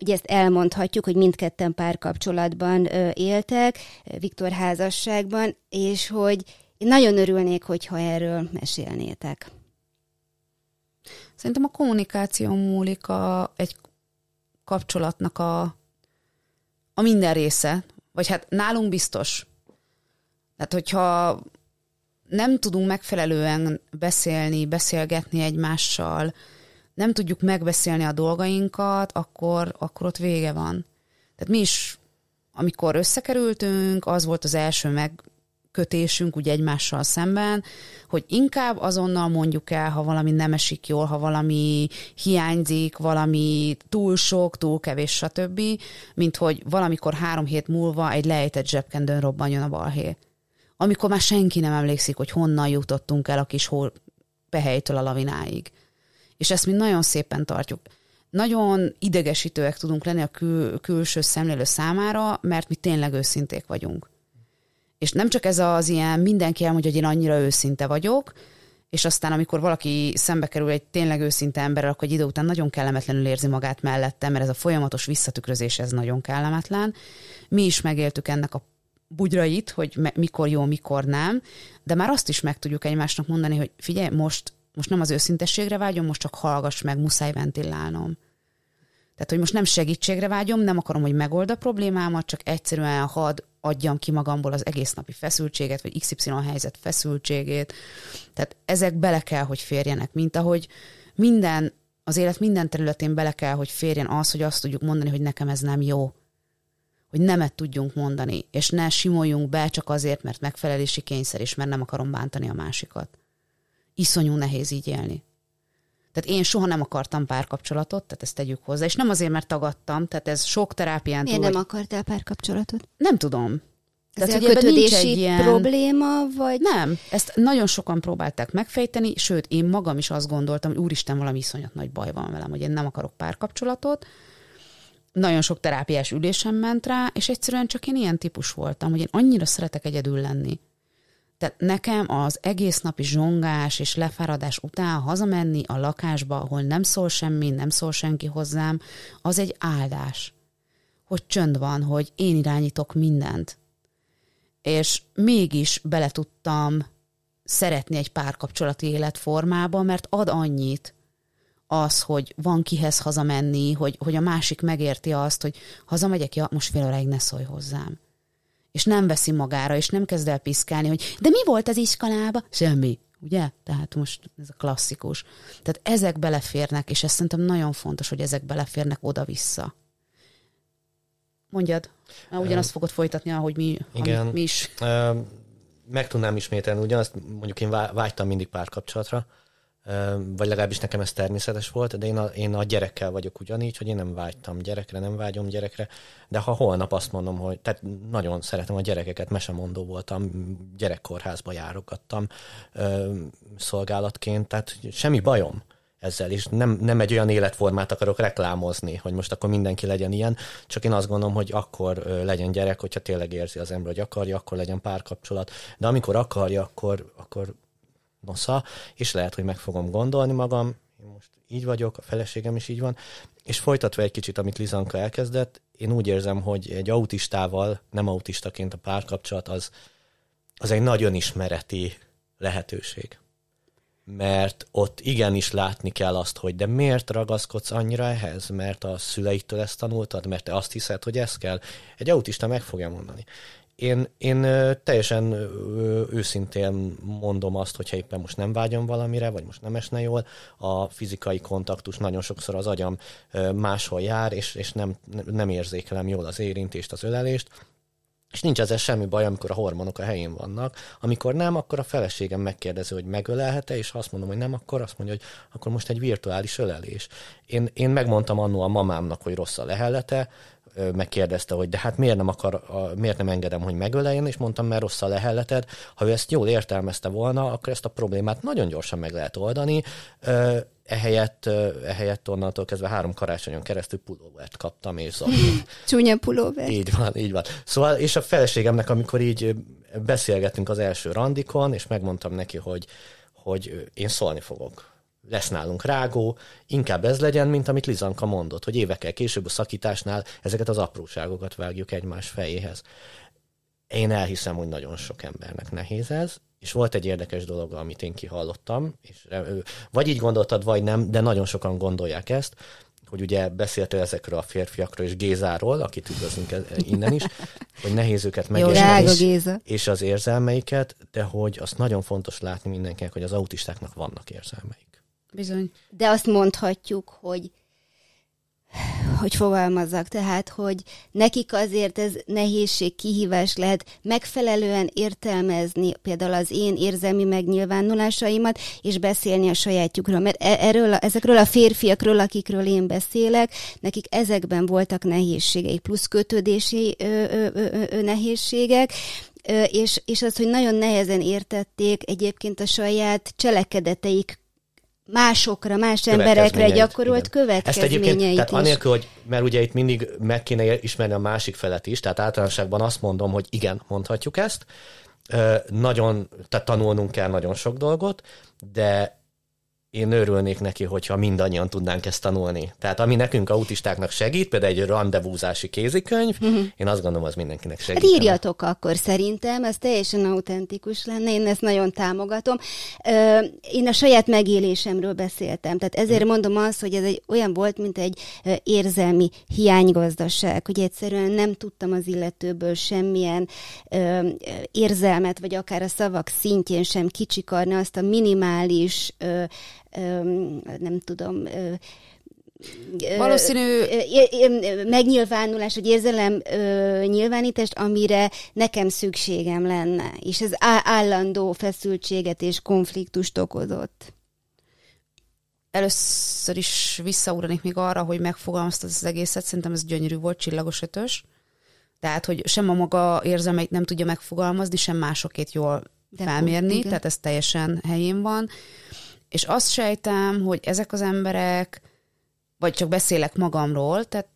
Ugye ezt elmondhatjuk, hogy mindketten párkapcsolatban éltek, Viktor házasságban, és hogy én nagyon örülnék, hogyha erről mesélnétek. Szerintem a kommunikáció múlik a, egy kapcsolatnak a, a minden része, vagy hát nálunk biztos. Tehát, hogyha nem tudunk megfelelően beszélni, beszélgetni egymással, nem tudjuk megbeszélni a dolgainkat, akkor, akkor ott vége van. Tehát mi is, amikor összekerültünk, az volt az első meg, kötésünk úgy egymással szemben, hogy inkább azonnal mondjuk el, ha valami nem esik jól, ha valami hiányzik, valami túl sok, túl kevés, stb., mint hogy valamikor három hét múlva egy lejtett zsebkendőn robbanjon a balhé. Amikor már senki nem emlékszik, hogy honnan jutottunk el a kis hol behelytől a lavináig. És ezt mi nagyon szépen tartjuk. Nagyon idegesítőek tudunk lenni a kül- külső szemlélő számára, mert mi tényleg őszinték vagyunk és nem csak ez az ilyen, mindenki elmondja, hogy én annyira őszinte vagyok, és aztán amikor valaki szembe kerül egy tényleg őszinte emberrel, akkor egy idő után nagyon kellemetlenül érzi magát mellette, mert ez a folyamatos visszatükrözés, ez nagyon kellemetlen. Mi is megéltük ennek a bugyrait, hogy mikor jó, mikor nem, de már azt is meg tudjuk egymásnak mondani, hogy figyelj, most, most nem az őszintességre vágyom, most csak hallgass meg, muszáj ventilálnom. Tehát, hogy most nem segítségre vágyom, nem akarom, hogy megold a problémámat, csak egyszerűen hadd adjam ki magamból az egész napi feszültséget, vagy XY helyzet feszültségét. Tehát ezek bele kell, hogy férjenek, mint ahogy minden, az élet minden területén bele kell, hogy férjen az, hogy azt tudjuk mondani, hogy nekem ez nem jó. Hogy nemet tudjunk mondani, és ne simoljunk be csak azért, mert megfelelési kényszer, és mert nem akarom bántani a másikat. Iszonyú nehéz így élni. Tehát én soha nem akartam párkapcsolatot, tehát ezt tegyük hozzá, és nem azért, mert tagadtam, tehát ez sok terápián túl, nem akartál párkapcsolatot? Nem tudom. Ez tehát, hogy kötődési egy ilyen... probléma, vagy? Nem, ezt nagyon sokan próbálták megfejteni, sőt, én magam is azt gondoltam, hogy úristen, valami iszonyat nagy baj van velem, hogy én nem akarok párkapcsolatot. Nagyon sok terápiás ülésem ment rá, és egyszerűen csak én ilyen típus voltam, hogy én annyira szeretek egyedül lenni. Tehát nekem az egész napi zsongás és lefáradás után hazamenni a lakásba, ahol nem szól semmi, nem szól senki hozzám, az egy áldás. Hogy csönd van, hogy én irányítok mindent. És mégis bele tudtam szeretni egy párkapcsolati életformába, mert ad annyit az, hogy van kihez hazamenni, hogy, hogy a másik megérti azt, hogy hazamegyek, ja, most fél óráig ne szólj hozzám és nem veszi magára, és nem kezd el piszkálni, hogy de mi volt az iskolába? Semmi. Ugye? Tehát most ez a klasszikus. Tehát ezek beleférnek, és ezt szerintem nagyon fontos, hogy ezek beleférnek oda-vissza. Mondjad, mert ugyanazt fogod folytatni, ahogy mi, Igen. mi is. Meg tudnám ismételni ugyanazt, mondjuk én vágytam mindig párkapcsolatra, vagy legalábbis nekem ez természetes volt, de én a, én a gyerekkel vagyok ugyanígy, hogy én nem vágytam gyerekre, nem vágyom gyerekre, de ha holnap azt mondom, hogy tehát nagyon szeretem a gyerekeket, mesemondó voltam, gyerekkorházba járogattam szolgálatként, tehát semmi bajom ezzel, és nem, nem egy olyan életformát akarok reklámozni, hogy most akkor mindenki legyen ilyen, csak én azt gondolom, hogy akkor legyen gyerek, hogyha tényleg érzi az ember, hogy akarja, akkor legyen párkapcsolat, de amikor akarja, akkor, akkor nosza, és lehet, hogy meg fogom gondolni magam, én most így vagyok, a feleségem is így van, és folytatva egy kicsit, amit Lizanka elkezdett, én úgy érzem, hogy egy autistával, nem autistaként a párkapcsolat az, az egy nagy önismereti lehetőség. Mert ott igenis látni kell azt, hogy de miért ragaszkodsz annyira ehhez? Mert a szüleitől ezt tanultad? Mert te azt hiszed, hogy ez kell? Egy autista meg fogja mondani én, én teljesen őszintén mondom azt, hogyha éppen most nem vágyom valamire, vagy most nem esne jól, a fizikai kontaktus nagyon sokszor az agyam máshol jár, és, és nem, nem érzékelem jól az érintést, az ölelést, és nincs ezzel semmi baj, amikor a hormonok a helyén vannak. Amikor nem, akkor a feleségem megkérdezi, hogy megölelhet-e, és ha azt mondom, hogy nem, akkor azt mondja, hogy akkor most egy virtuális ölelés. Én, én megmondtam annó a mamámnak, hogy rossz a lehellete, megkérdezte, hogy de hát miért nem, akar, miért nem engedem, hogy megöleljen, és mondtam, mert rossz a lehelleted. Ha ő ezt jól értelmezte volna, akkor ezt a problémát nagyon gyorsan meg lehet oldani. Ehelyett, ehelyett onnantól kezdve három karácsonyon keresztül pulóvert kaptam, és zavartam. Csúnya pulóver. Így van, így van. Szóval, és a feleségemnek, amikor így beszélgettünk az első randikon, és megmondtam neki, hogy, hogy én szólni fogok lesz nálunk rágó, inkább ez legyen, mint amit Lizanka mondott, hogy évekkel később a szakításnál ezeket az apróságokat vágjuk egymás fejéhez. Én elhiszem, hogy nagyon sok embernek nehéz ez, és volt egy érdekes dolog, amit én kihallottam, és vagy így gondoltad, vagy nem, de nagyon sokan gondolják ezt, hogy ugye beszéltél ezekről a férfiakról és Gézáról, akit üdvözlünk e- innen is, hogy nehéz őket megérteni, és az érzelmeiket, de hogy azt nagyon fontos látni mindenkinek, hogy az autistáknak vannak érzelmeik. Bizony. De azt mondhatjuk, hogy hogy fogalmazzak, tehát, hogy nekik azért ez nehézség, kihívás lehet megfelelően értelmezni például az én érzelmi megnyilvánulásaimat, és beszélni a sajátjukról. Mert e- erről, ezekről a férfiakról, akikről én beszélek, nekik ezekben voltak nehézségeik, plusz kötődési ö, ö, ö, ö, nehézségek, és, és az, hogy nagyon nehezen értették egyébként a saját cselekedeteik másokra, más emberekre gyakorolt igen. következményeit Ezt egyébként, tehát anélkül, hogy, mert ugye itt mindig meg kéne ismerni a másik felet is, tehát általánosságban azt mondom, hogy igen, mondhatjuk ezt, nagyon, tehát tanulnunk kell nagyon sok dolgot, de én örülnék neki, hogyha mindannyian tudnánk ezt tanulni. Tehát ami nekünk autistáknak segít, például egy rendezvúzási kézikönyv, uh-huh. én azt gondolom, az mindenkinek segít. Hát írjatok akkor szerintem, ez teljesen autentikus lenne, én ezt nagyon támogatom. Én a saját megélésemről beszéltem, tehát ezért uh-huh. mondom azt, hogy ez egy olyan volt, mint egy érzelmi hiánygazdaság, hogy egyszerűen nem tudtam az illetőből semmilyen érzelmet, vagy akár a szavak szintjén sem kicsikarni azt a minimális nem tudom, Valószínű megnyilvánulás, vagy érzelem nyilvánítást, amire nekem szükségem lenne, és ez állandó feszültséget és konfliktust okozott. Először is visszaugranék még arra, hogy megfogalmaztad az egészet, szerintem ez gyönyörű volt, csillagos ötös. Tehát, hogy sem a maga érzelmeit nem tudja megfogalmazni, sem másokét jól De felmérni, igen. tehát ez teljesen helyén van és azt sejtem, hogy ezek az emberek, vagy csak beszélek magamról, tehát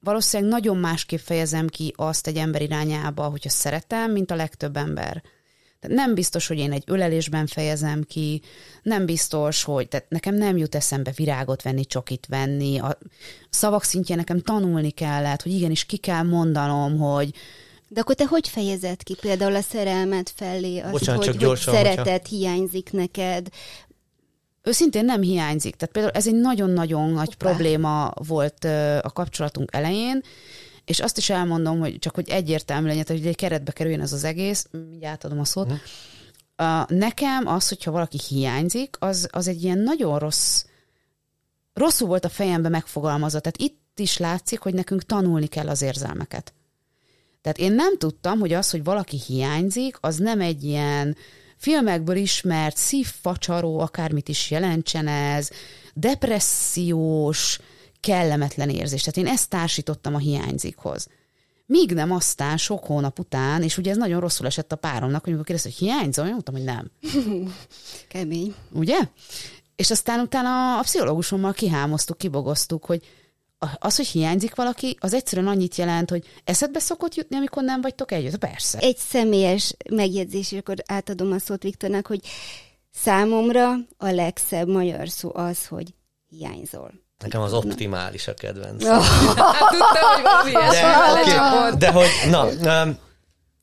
valószínűleg nagyon másképp fejezem ki azt egy ember irányába, hogyha szeretem, mint a legtöbb ember. Tehát nem biztos, hogy én egy ölelésben fejezem ki, nem biztos, hogy tehát nekem nem jut eszembe virágot venni, csokit venni, a szavak szintjén nekem tanulni kellett, hogy igenis ki kell mondanom, hogy, de akkor te hogy fejezed ki például a szerelmet felé, azt, Bocsánat, hogy, gyorsan, hogy szeretet hogyha... hiányzik neked, őszintén nem hiányzik. Tehát például ez egy nagyon-nagyon nagy Hoppá. probléma volt a kapcsolatunk elején, és azt is elmondom, hogy csak hogy egyértelmű legyen, hogy egy keretbe kerüljön ez az egész, mindjárt átadom a szót. Uh, nekem az, hogyha valaki hiányzik, az, az egy ilyen nagyon rossz, rosszul volt a fejembe megfogalmazva. Tehát itt is látszik, hogy nekünk tanulni kell az érzelmeket. Tehát én nem tudtam, hogy az, hogy valaki hiányzik, az nem egy ilyen filmekből ismert, szívfacsaró, akármit is jelentsen ez, depressziós, kellemetlen érzés. Tehát én ezt társítottam a hiányzikhoz. Míg nem aztán sok hónap után, és ugye ez nagyon rosszul esett a páromnak, hogy amikor kérdezte, hogy hiányzom, én mondtam, hogy nem. Kemény. Ugye? És aztán utána a pszichológusommal kihámoztuk, kibogoztuk, hogy az, hogy hiányzik valaki, az egyszerűen annyit jelent, hogy eszedbe szokott jutni, amikor nem vagytok együtt? Persze. Egy személyes megjegyzés, és akkor átadom a szót Viktornak, hogy számomra a legszebb magyar szó az, hogy hiányzol. Nekem az optimális a kedvenc. Oh. hát tudtam, hogy valami de, okay, de hogy, na,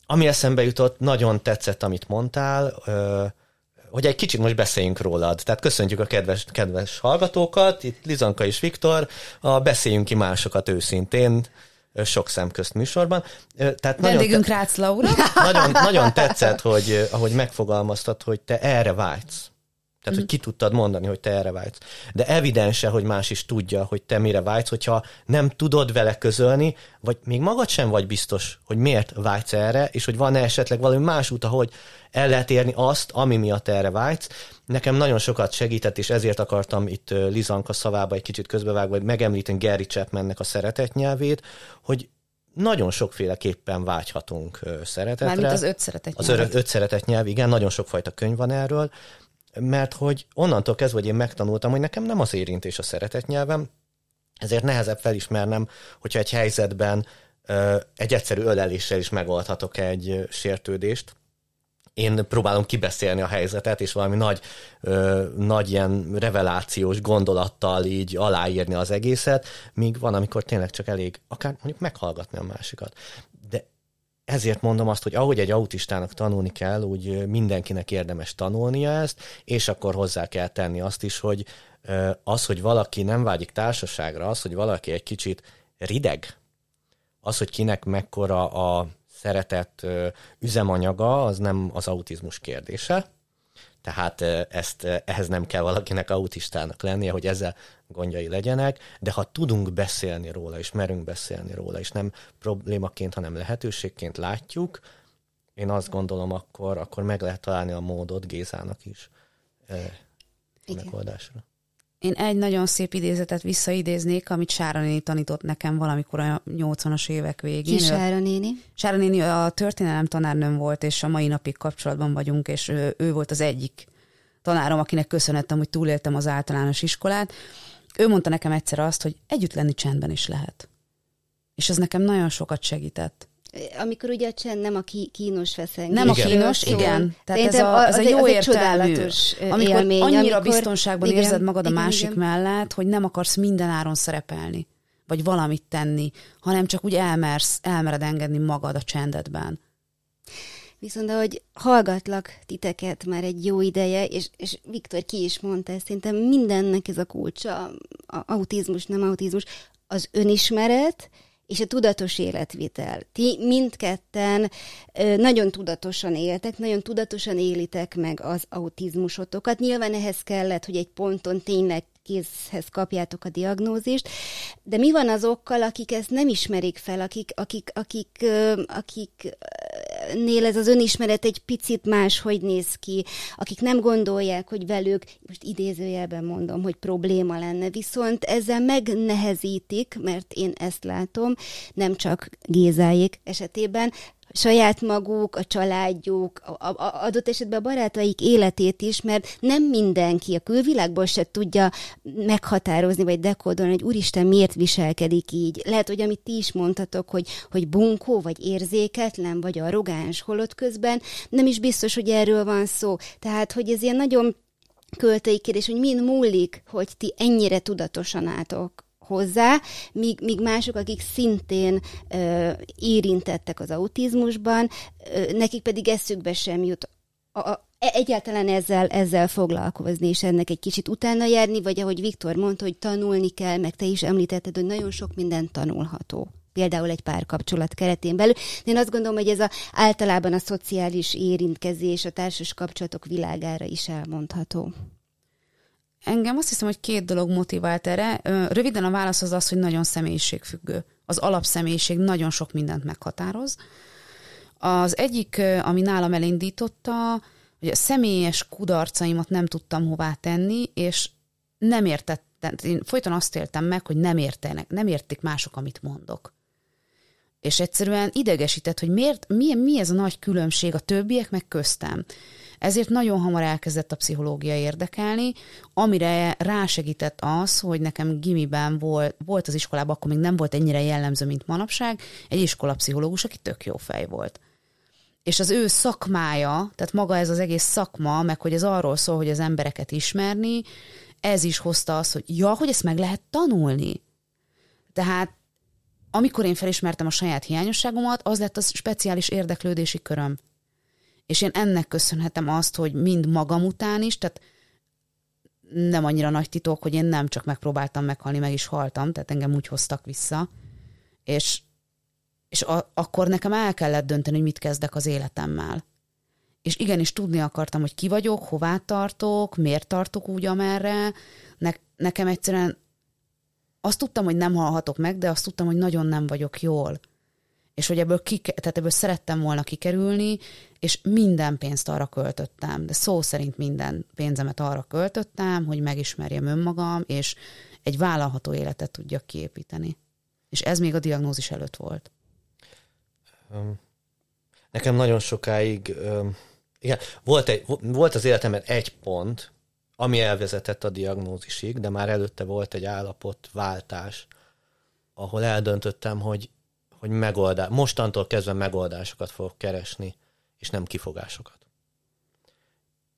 ami eszembe jutott, nagyon tetszett, amit mondtál, hogy egy kicsit most beszéljünk rólad. Tehát köszöntjük a kedves, kedves hallgatókat, itt Lizanka és Viktor, a beszéljünk ki másokat őszintén, sok szem közt műsorban. Tehát Vendégünk te- Rácz Laura. Nagyon, nagyon tetszett, hogy ahogy megfogalmaztad, hogy te erre vágysz. Tehát, hogy ki tudtad mondani, hogy te erre vágysz. De evidense, hogy más is tudja, hogy te mire vágysz, hogyha nem tudod vele közölni, vagy még magad sem vagy biztos, hogy miért vágysz erre, és hogy van-e esetleg valami más út, ahogy el lehet érni azt, ami miatt erre vágysz. Nekem nagyon sokat segített, és ezért akartam itt Lizanka szavába egy kicsit közbevágva, hogy megemlíteni Gary Chapmannek a szeretet nyelvét, hogy nagyon sokféleképpen vágyhatunk szeretetre. Mármint az öt szeretet nyelv. Az öt szeretet nyelv, igen, nagyon sokfajta könyv van erről, mert hogy onnantól kezdve, hogy én megtanultam, hogy nekem nem az érintés a szeretet nyelvem, ezért nehezebb felismernem, hogyha egy helyzetben egy egyszerű öleléssel is megoldhatok egy sértődést. Én próbálom kibeszélni a helyzetet, és valami nagy, nagy ilyen revelációs gondolattal így aláírni az egészet, míg van, amikor tényleg csak elég akár mondjuk meghallgatni a másikat ezért mondom azt, hogy ahogy egy autistának tanulni kell, úgy mindenkinek érdemes tanulnia ezt, és akkor hozzá kell tenni azt is, hogy az, hogy valaki nem vágyik társaságra, az, hogy valaki egy kicsit rideg, az, hogy kinek mekkora a szeretett üzemanyaga, az nem az autizmus kérdése, tehát ezt, ehhez nem kell valakinek autistának lennie, hogy ezzel gondjai legyenek, de ha tudunk beszélni róla, és merünk beszélni róla, és nem problémaként, hanem lehetőségként látjuk, én azt gondolom, akkor, akkor meg lehet találni a módot Gézának is a megoldásra. Én egy nagyon szép idézetet visszaidéznék, amit Sára néni tanított nekem valamikor a 80-as évek végén. Ki Sára néni? Sára néni a történelem tanárnőm volt, és a mai napig kapcsolatban vagyunk, és ő, ő volt az egyik tanárom, akinek köszönhettem, hogy túléltem az általános iskolát. Ő mondta nekem egyszer azt, hogy együtt lenni csendben is lehet. És ez nekem nagyon sokat segített. Amikor ugye a csend nem a kínos feszengés. Nem igen. a kínos, szól. igen. Tehát ez a, ez a jó az értelmű, amikor élmény, annyira amikor, biztonságban igen, érzed magad igen, a másik igen. mellett, hogy nem akarsz minden áron szerepelni, vagy valamit tenni, hanem csak úgy elmersz, elmered engedni magad a csendedben. Viszont ahogy hallgatlak titeket már egy jó ideje, és, és Viktor ki is mondta, ezt szerintem mindennek ez a kulcsa, a autizmus, nem autizmus, az önismeret, és a tudatos életvitel. Ti mindketten nagyon tudatosan éltek, nagyon tudatosan élitek meg az autizmusotokat. Nyilván ehhez kellett, hogy egy ponton tényleg kézhez kapjátok a diagnózist, de mi van azokkal, akik ezt nem ismerik fel, akik, akik, akik, akik nél ez az önismeret egy picit más, hogy néz ki, akik nem gondolják, hogy velük, most idézőjelben mondom, hogy probléma lenne, viszont ezzel megnehezítik, mert én ezt látom, nem csak Gézáék esetében, saját maguk, a családjuk, a, a, adott esetben a barátaik életét is, mert nem mindenki a külvilágból se tudja meghatározni, vagy dekódolni, hogy úristen, miért viselkedik így. Lehet, hogy amit ti is mondtatok, hogy, hogy bunkó, vagy érzéketlen, vagy arrogáns, holott közben nem is biztos, hogy erről van szó. Tehát, hogy ez ilyen nagyon költői kérdés, hogy mind múlik, hogy ti ennyire tudatosan álltok hozzá, míg, míg mások, akik szintén ö, érintettek az autizmusban, ö, nekik pedig eszükbe sem jut a, a, e, egyáltalán ezzel, ezzel foglalkozni, és ennek egy kicsit utána járni, vagy ahogy Viktor mondta, hogy tanulni kell, meg te is említetted, hogy nagyon sok minden tanulható például egy párkapcsolat keretén belül. Én azt gondolom, hogy ez a, általában a szociális érintkezés, a társas kapcsolatok világára is elmondható. Engem azt hiszem, hogy két dolog motivált erre. Röviden a válasz az az, hogy nagyon személyiségfüggő. Az alapszemélyiség nagyon sok mindent meghatároz. Az egyik, ami nálam elindította, hogy a személyes kudarcaimat nem tudtam hová tenni, és nem értettem, én folyton azt éltem meg, hogy nem értenek, nem értik mások, amit mondok. És egyszerűen idegesített, hogy miért, mi, mi ez a nagy különbség a többiek meg köztem. Ezért nagyon hamar elkezdett a pszichológia érdekelni, amire rásegített az, hogy nekem gimiben volt, volt az iskolában, akkor még nem volt ennyire jellemző, mint manapság, egy iskolapszichológus, aki tök jó fej volt. És az ő szakmája, tehát maga ez az egész szakma, meg hogy ez arról szól, hogy az embereket ismerni, ez is hozta azt, hogy ja, hogy ezt meg lehet tanulni. Tehát amikor én felismertem a saját hiányosságomat, az lett a speciális érdeklődési köröm. És én ennek köszönhetem azt, hogy mind magam után is, tehát nem annyira nagy titok, hogy én nem csak megpróbáltam meghalni, meg is haltam, tehát engem úgy hoztak vissza, és, és a, akkor nekem el kellett dönteni, hogy mit kezdek az életemmel. És igenis tudni akartam, hogy ki vagyok, hová tartok, miért tartok úgy, amerre. Ne, nekem egyszerűen azt tudtam, hogy nem halhatok meg, de azt tudtam, hogy nagyon nem vagyok jól és hogy ebből, ki, tehát ebből szerettem volna kikerülni, és minden pénzt arra költöttem, de szó szerint minden pénzemet arra költöttem, hogy megismerjem önmagam, és egy vállalható életet tudjak kiépíteni. És ez még a diagnózis előtt volt. Nekem nagyon sokáig, igen, volt, egy, volt az életemben egy pont, ami elvezetett a diagnózisig, de már előtte volt egy állapotváltás, ahol eldöntöttem, hogy hogy megoldás, mostantól kezdve megoldásokat fogok keresni, és nem kifogásokat.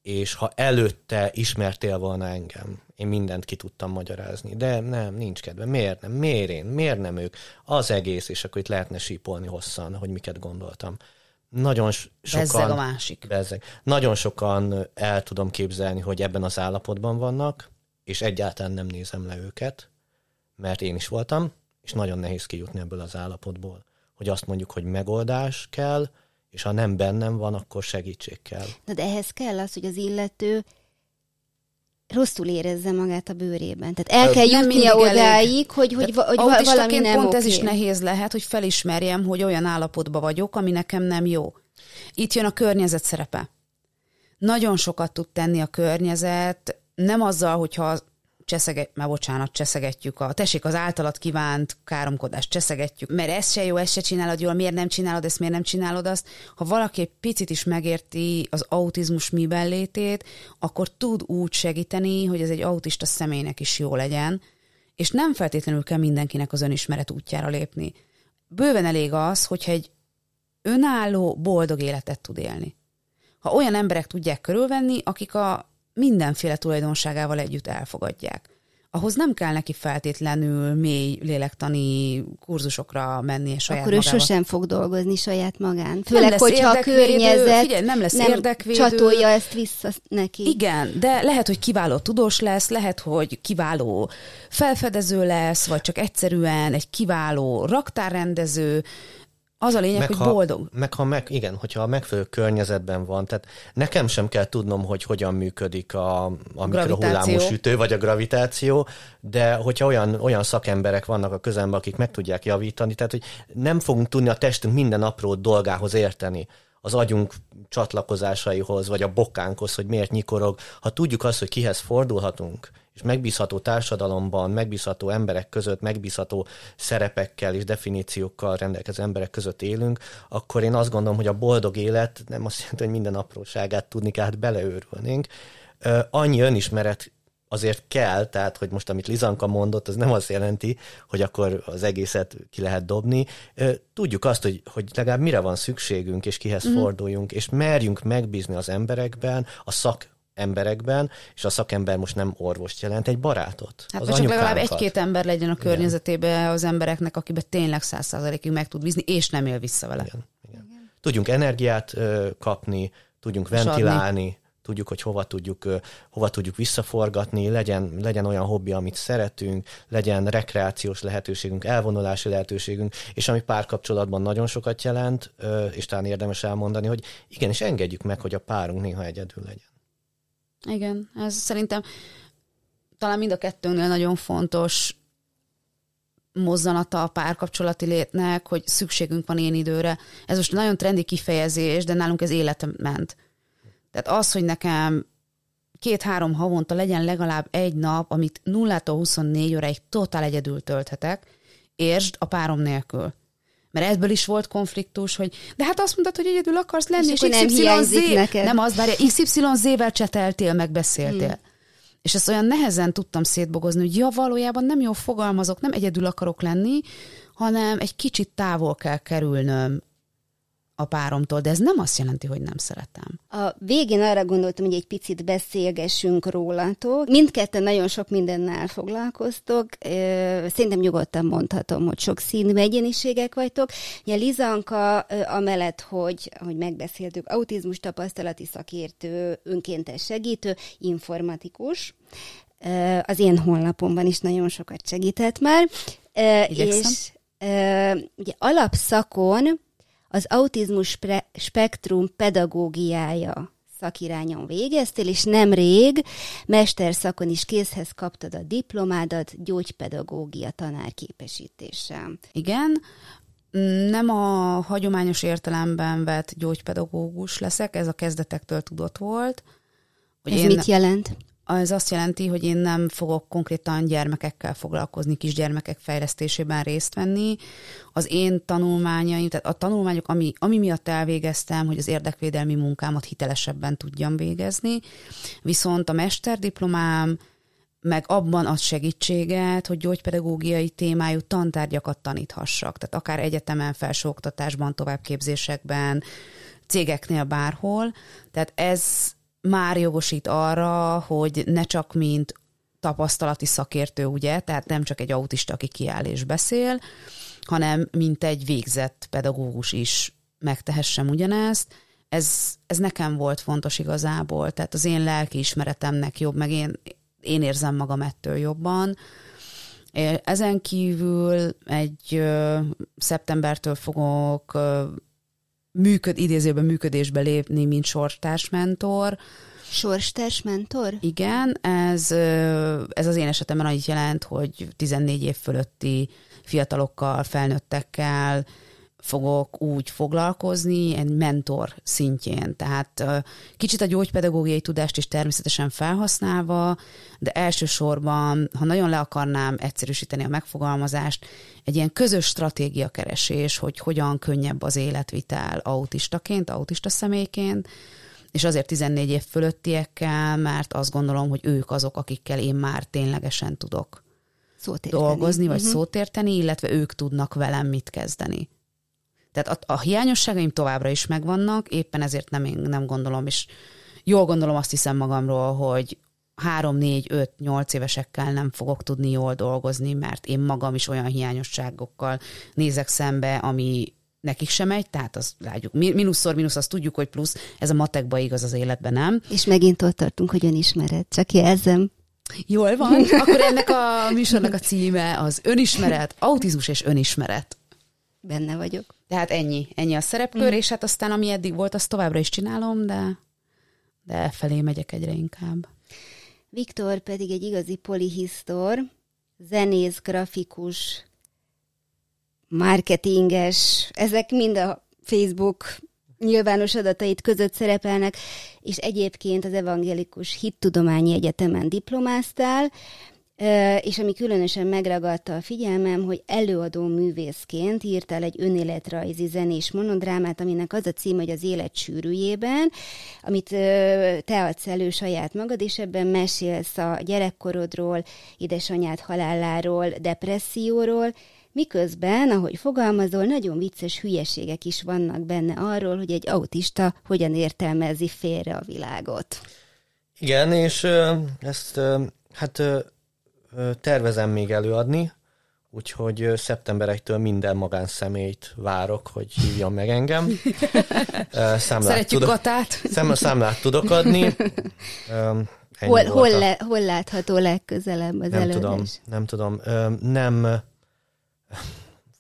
És ha előtte ismertél volna engem, én mindent ki tudtam magyarázni, de nem, nincs kedve. Miért nem? Miért én? Miért nem ők? Az egész, és akkor itt lehetne sípolni hosszan, hogy miket gondoltam. Nagyon sokan... Bezzeg a másik. Bezzeg. Nagyon sokan el tudom képzelni, hogy ebben az állapotban vannak, és egyáltalán nem nézem le őket, mert én is voltam, és nagyon nehéz kijutni ebből az állapotból, hogy azt mondjuk, hogy megoldás kell, és ha nem bennem van, akkor segítség kell. Na de ehhez kell az, hogy az illető rosszul érezze magát a bőrében. Tehát el kell jutnia odáig, hogy, hogy, hogy valami nem pont okay. ez is nehéz lehet, hogy felismerjem, hogy olyan állapotban vagyok, ami nekem nem jó. Itt jön a környezet szerepe. Nagyon sokat tud tenni a környezet, nem azzal, hogyha cseszeget, már bocsánat, cseszegetjük a, tessék, az általat kívánt káromkodást cseszegetjük, mert ez se jó, ezt se csinálod jól, miért nem csinálod ezt, miért nem csinálod azt. Ha valaki egy picit is megérti az autizmus miben létét, akkor tud úgy segíteni, hogy ez egy autista személynek is jó legyen, és nem feltétlenül kell mindenkinek az önismeret útjára lépni. Bőven elég az, hogyha egy önálló, boldog életet tud élni. Ha olyan emberek tudják körülvenni, akik a mindenféle tulajdonságával együtt elfogadják. Ahhoz nem kell neki feltétlenül mély lélektani kurzusokra menni és saját Akkor ő magával. sosem fog dolgozni saját magán. Főleg, hogyha a környezet figyelj, nem, lesz nem érdekvédő. csatolja ezt vissza neki. Igen, de lehet, hogy kiváló tudós lesz, lehet, hogy kiváló felfedező lesz, vagy csak egyszerűen egy kiváló raktárrendező, az a lényeg, meg hogy ha, boldog. Meg ha meg, igen, hogyha a megfelelő környezetben van, tehát nekem sem kell tudnom, hogy hogyan működik a, a mikrohullámú sütő, vagy a gravitáció, de hogyha olyan, olyan szakemberek vannak a közelben, akik meg tudják javítani, tehát hogy nem fogunk tudni a testünk minden apró dolgához érteni az agyunk csatlakozásaihoz, vagy a bokánkhoz, hogy miért nyikorog. Ha tudjuk azt, hogy kihez fordulhatunk, és megbízható társadalomban, megbízható emberek között, megbízható szerepekkel és definíciókkal rendelkező emberek között élünk, akkor én azt gondolom, hogy a boldog élet nem azt jelenti, hogy minden apróságát tudni kell, hát beleőrülnénk. Annyi önismeret azért kell, tehát hogy most amit Lizanka mondott, az nem azt jelenti, hogy akkor az egészet ki lehet dobni. Tudjuk azt, hogy, hogy legalább mire van szükségünk, és kihez mm. forduljunk, és merjünk megbízni az emberekben, a szak emberekben, és a szakember most nem orvost jelent, egy barátot. Hát az csak legalább egy-két ember legyen a környezetében az embereknek, akiben tényleg száz százalékig meg tud bízni, és nem él vissza vele. Igen, igen. Tudjunk energiát ö, kapni, tudjunk ventilálni, tudjuk, hogy hova tudjuk, hova tudjuk visszaforgatni, legyen, legyen olyan hobbi, amit szeretünk, legyen rekreációs lehetőségünk, elvonulási lehetőségünk, és ami párkapcsolatban nagyon sokat jelent, és talán érdemes elmondani, hogy igenis engedjük meg, hogy a párunk néha egyedül legyen. Igen, ez szerintem talán mind a kettőnél nagyon fontos mozzanata a párkapcsolati létnek, hogy szükségünk van én időre. Ez most nagyon trendi kifejezés, de nálunk ez életem ment. Tehát az, hogy nekem két-három havonta legyen legalább egy nap, amit 0-tól 24 óráig totál egyedül tölthetek, értsd a párom nélkül. Mert ebből is volt konfliktus, hogy de hát azt mondtad, hogy egyedül akarsz lenni, és, és nem hiányzik neked. Nem, az várja, XYZ-vel cseteltél, megbeszéltél. Hmm. És ezt olyan nehezen tudtam szétbogozni, hogy ja, valójában nem jól fogalmazok, nem egyedül akarok lenni, hanem egy kicsit távol kell kerülnöm a páromtól, de ez nem azt jelenti, hogy nem szeretem. A végén arra gondoltam, hogy egy picit beszélgessünk rólatok. Mindketten nagyon sok mindennel foglalkoztok. Szerintem nyugodtan mondhatom, hogy sok színű egyéniségek vagytok. Ugye Lizanka amellett, hogy, hogy megbeszéltük, autizmus tapasztalati szakértő, önkéntes segítő, informatikus. Az én honlapomban is nagyon sokat segített már. Igyekszem. És ugye alapszakon az autizmus spektrum pedagógiája szakirányon végeztél, és nemrég mesterszakon is készhez kaptad a diplomádat gyógypedagógia tanárképesítéssel. Igen, nem a hagyományos értelemben vett gyógypedagógus leszek, ez a kezdetektől tudott volt. Hogy ez én... mit jelent? Ez azt jelenti, hogy én nem fogok konkrétan gyermekekkel foglalkozni, kisgyermekek fejlesztésében részt venni. Az én tanulmányaim, tehát a tanulmányok, ami, ami miatt elvégeztem, hogy az érdekvédelmi munkámat hitelesebben tudjam végezni, viszont a mesterdiplomám meg abban az segítséget, hogy gyógypedagógiai témájú tantárgyakat taníthassak. Tehát akár egyetemen, felsőoktatásban, továbbképzésekben, cégeknél bárhol. Tehát ez már jogosít arra, hogy ne csak mint tapasztalati szakértő, ugye, tehát nem csak egy autista, aki kiáll és beszél, hanem mint egy végzett pedagógus is megtehessem ugyanezt. Ez, ez nekem volt fontos igazából, tehát az én lelki ismeretemnek jobb, meg én, én érzem magam ettől jobban. Ezen kívül egy ö, szeptembertől fogok ö, működ, idézőben működésbe lépni, mint sorstásmentor. Sorstásmentor? Igen, ez, ez az én esetemben annyit jelent, hogy 14 év fölötti fiatalokkal, felnőttekkel, fogok úgy foglalkozni, egy mentor szintjén. Tehát kicsit a gyógypedagógiai tudást is természetesen felhasználva, de elsősorban, ha nagyon le akarnám egyszerűsíteni a megfogalmazást, egy ilyen közös stratégia keresés, hogy hogyan könnyebb az életvitel autistaként, autista személyként, és azért 14 év fölöttiekkel, mert azt gondolom, hogy ők azok, akikkel én már ténylegesen tudok szót dolgozni, vagy uh-huh. szót érteni, illetve ők tudnak velem mit kezdeni. Tehát a, a hiányosságaim továbbra is megvannak, éppen ezért nem, nem gondolom, és jól gondolom azt hiszem magamról, hogy három, négy, öt, nyolc évesekkel nem fogok tudni jól dolgozni, mert én magam is olyan hiányosságokkal nézek szembe, ami nekik sem megy, tehát az látjuk, mínuszszor mínusz, azt tudjuk, hogy plusz, ez a matekba igaz az életben, nem? És megint ott tartunk, hogy önismeret, csak jelzem. Jól van, akkor ennek a műsornak a címe az önismeret, autizmus és önismeret. Benne vagyok. Tehát ennyi, ennyi a szerepkör, mm. és hát aztán ami eddig volt, azt továbbra is csinálom, de, de felé megyek egyre inkább. Viktor pedig egy igazi polihisztor, zenész, grafikus, marketinges, ezek mind a Facebook nyilvános adatait között szerepelnek, és egyébként az Evangélikus Hittudományi Egyetemen diplomáztál, és ami különösen megragadta a figyelmem, hogy előadó művészként írtál egy önéletrajzi zenés monodrámát, aminek az a cím, hogy az élet sűrűjében, amit te adsz elő saját magad, és ebben mesélsz a gyerekkorodról, édesanyád haláláról, depresszióról, Miközben, ahogy fogalmazol, nagyon vicces hülyeségek is vannak benne arról, hogy egy autista hogyan értelmezi félre a világot. Igen, és ezt hát tervezem még előadni, úgyhogy szeptember 1-től minden magánszemélyt várok, hogy hívjon meg engem. Számlát Szeretjük tudok, Katát. Szám, számlát tudok adni. hol, hol, le, hol látható legközelebb az nem előadás? Tudom, nem tudom. Nem,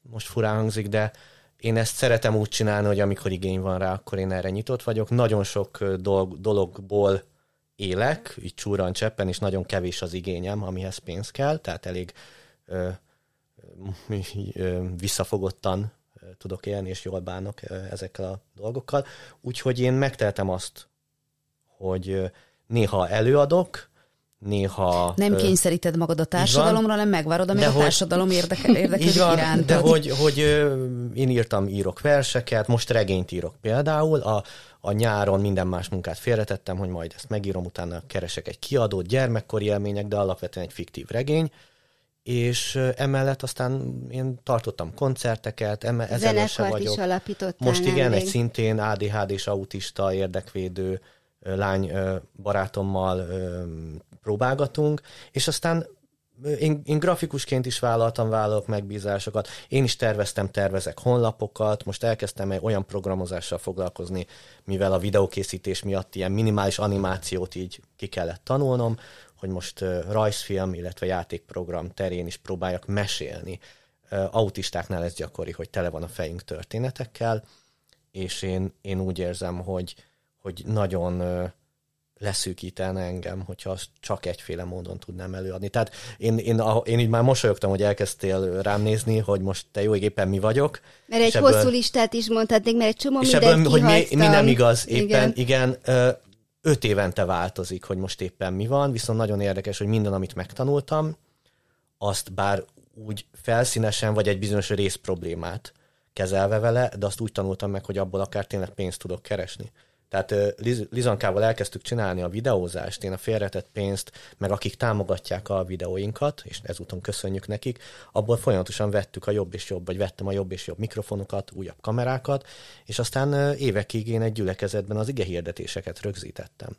most furán hangzik, de én ezt szeretem úgy csinálni, hogy amikor igény van rá, akkor én erre nyitott vagyok. Nagyon sok dolog, dologból élek, így csúran cseppen, és nagyon kevés az igényem, amihez pénz kell, tehát elég ö, ö, visszafogottan tudok élni, és jól bánok ezekkel a dolgokkal. Úgyhogy én megteltem azt, hogy néha előadok, néha... Nem kényszeríted magad a társadalomra, nem megvárod, amíg a hogy, társadalom érdekel, érdekel iránt. De hogy, hogy én írtam, írok verseket, most regényt írok például, a, a nyáron minden más munkát félretettem, hogy majd ezt megírom, utána keresek egy kiadót, gyermekkori élmények, de alapvetően egy fiktív regény, és emellett aztán én tartottam koncerteket, eme, ezzel se vagyok. is alapítottál Most igen, egy szintén ADHD és autista érdekvédő lány barátommal próbálgatunk, és aztán én, én grafikusként is vállaltam, vállalok megbízásokat, én is terveztem, tervezek honlapokat, most elkezdtem egy olyan programozással foglalkozni, mivel a videókészítés miatt ilyen minimális animációt így ki kellett tanulnom, hogy most rajzfilm, illetve játékprogram terén is próbáljak mesélni. Autistáknál ez gyakori, hogy tele van a fejünk történetekkel, és én, én úgy érzem, hogy, hogy nagyon leszűkítene engem, hogyha azt csak egyféle módon tudnám előadni. Tehát én, én, én így már mosolyogtam, hogy elkezdtél rám nézni, hogy most te jó, igen, mi vagyok. Mert egy ebből, hosszú listát is mondhatnék, mert egy csomó és ebből, hogy mi, mi nem igaz, éppen, igen, igen öt évente változik, hogy most éppen mi van, viszont nagyon érdekes, hogy minden, amit megtanultam, azt bár úgy felszínesen, vagy egy bizonyos rész problémát kezelve vele, de azt úgy tanultam meg, hogy abból akár tényleg pénzt tudok keresni. Tehát Liz- Lizankával elkezdtük csinálni a videózást, én a félretett pénzt, meg akik támogatják a videóinkat, és ezúton köszönjük nekik, abból folyamatosan vettük a jobb és jobb, vagy vettem a jobb és jobb mikrofonokat, újabb kamerákat, és aztán évekig én egy gyülekezetben az ige hirdetéseket rögzítettem.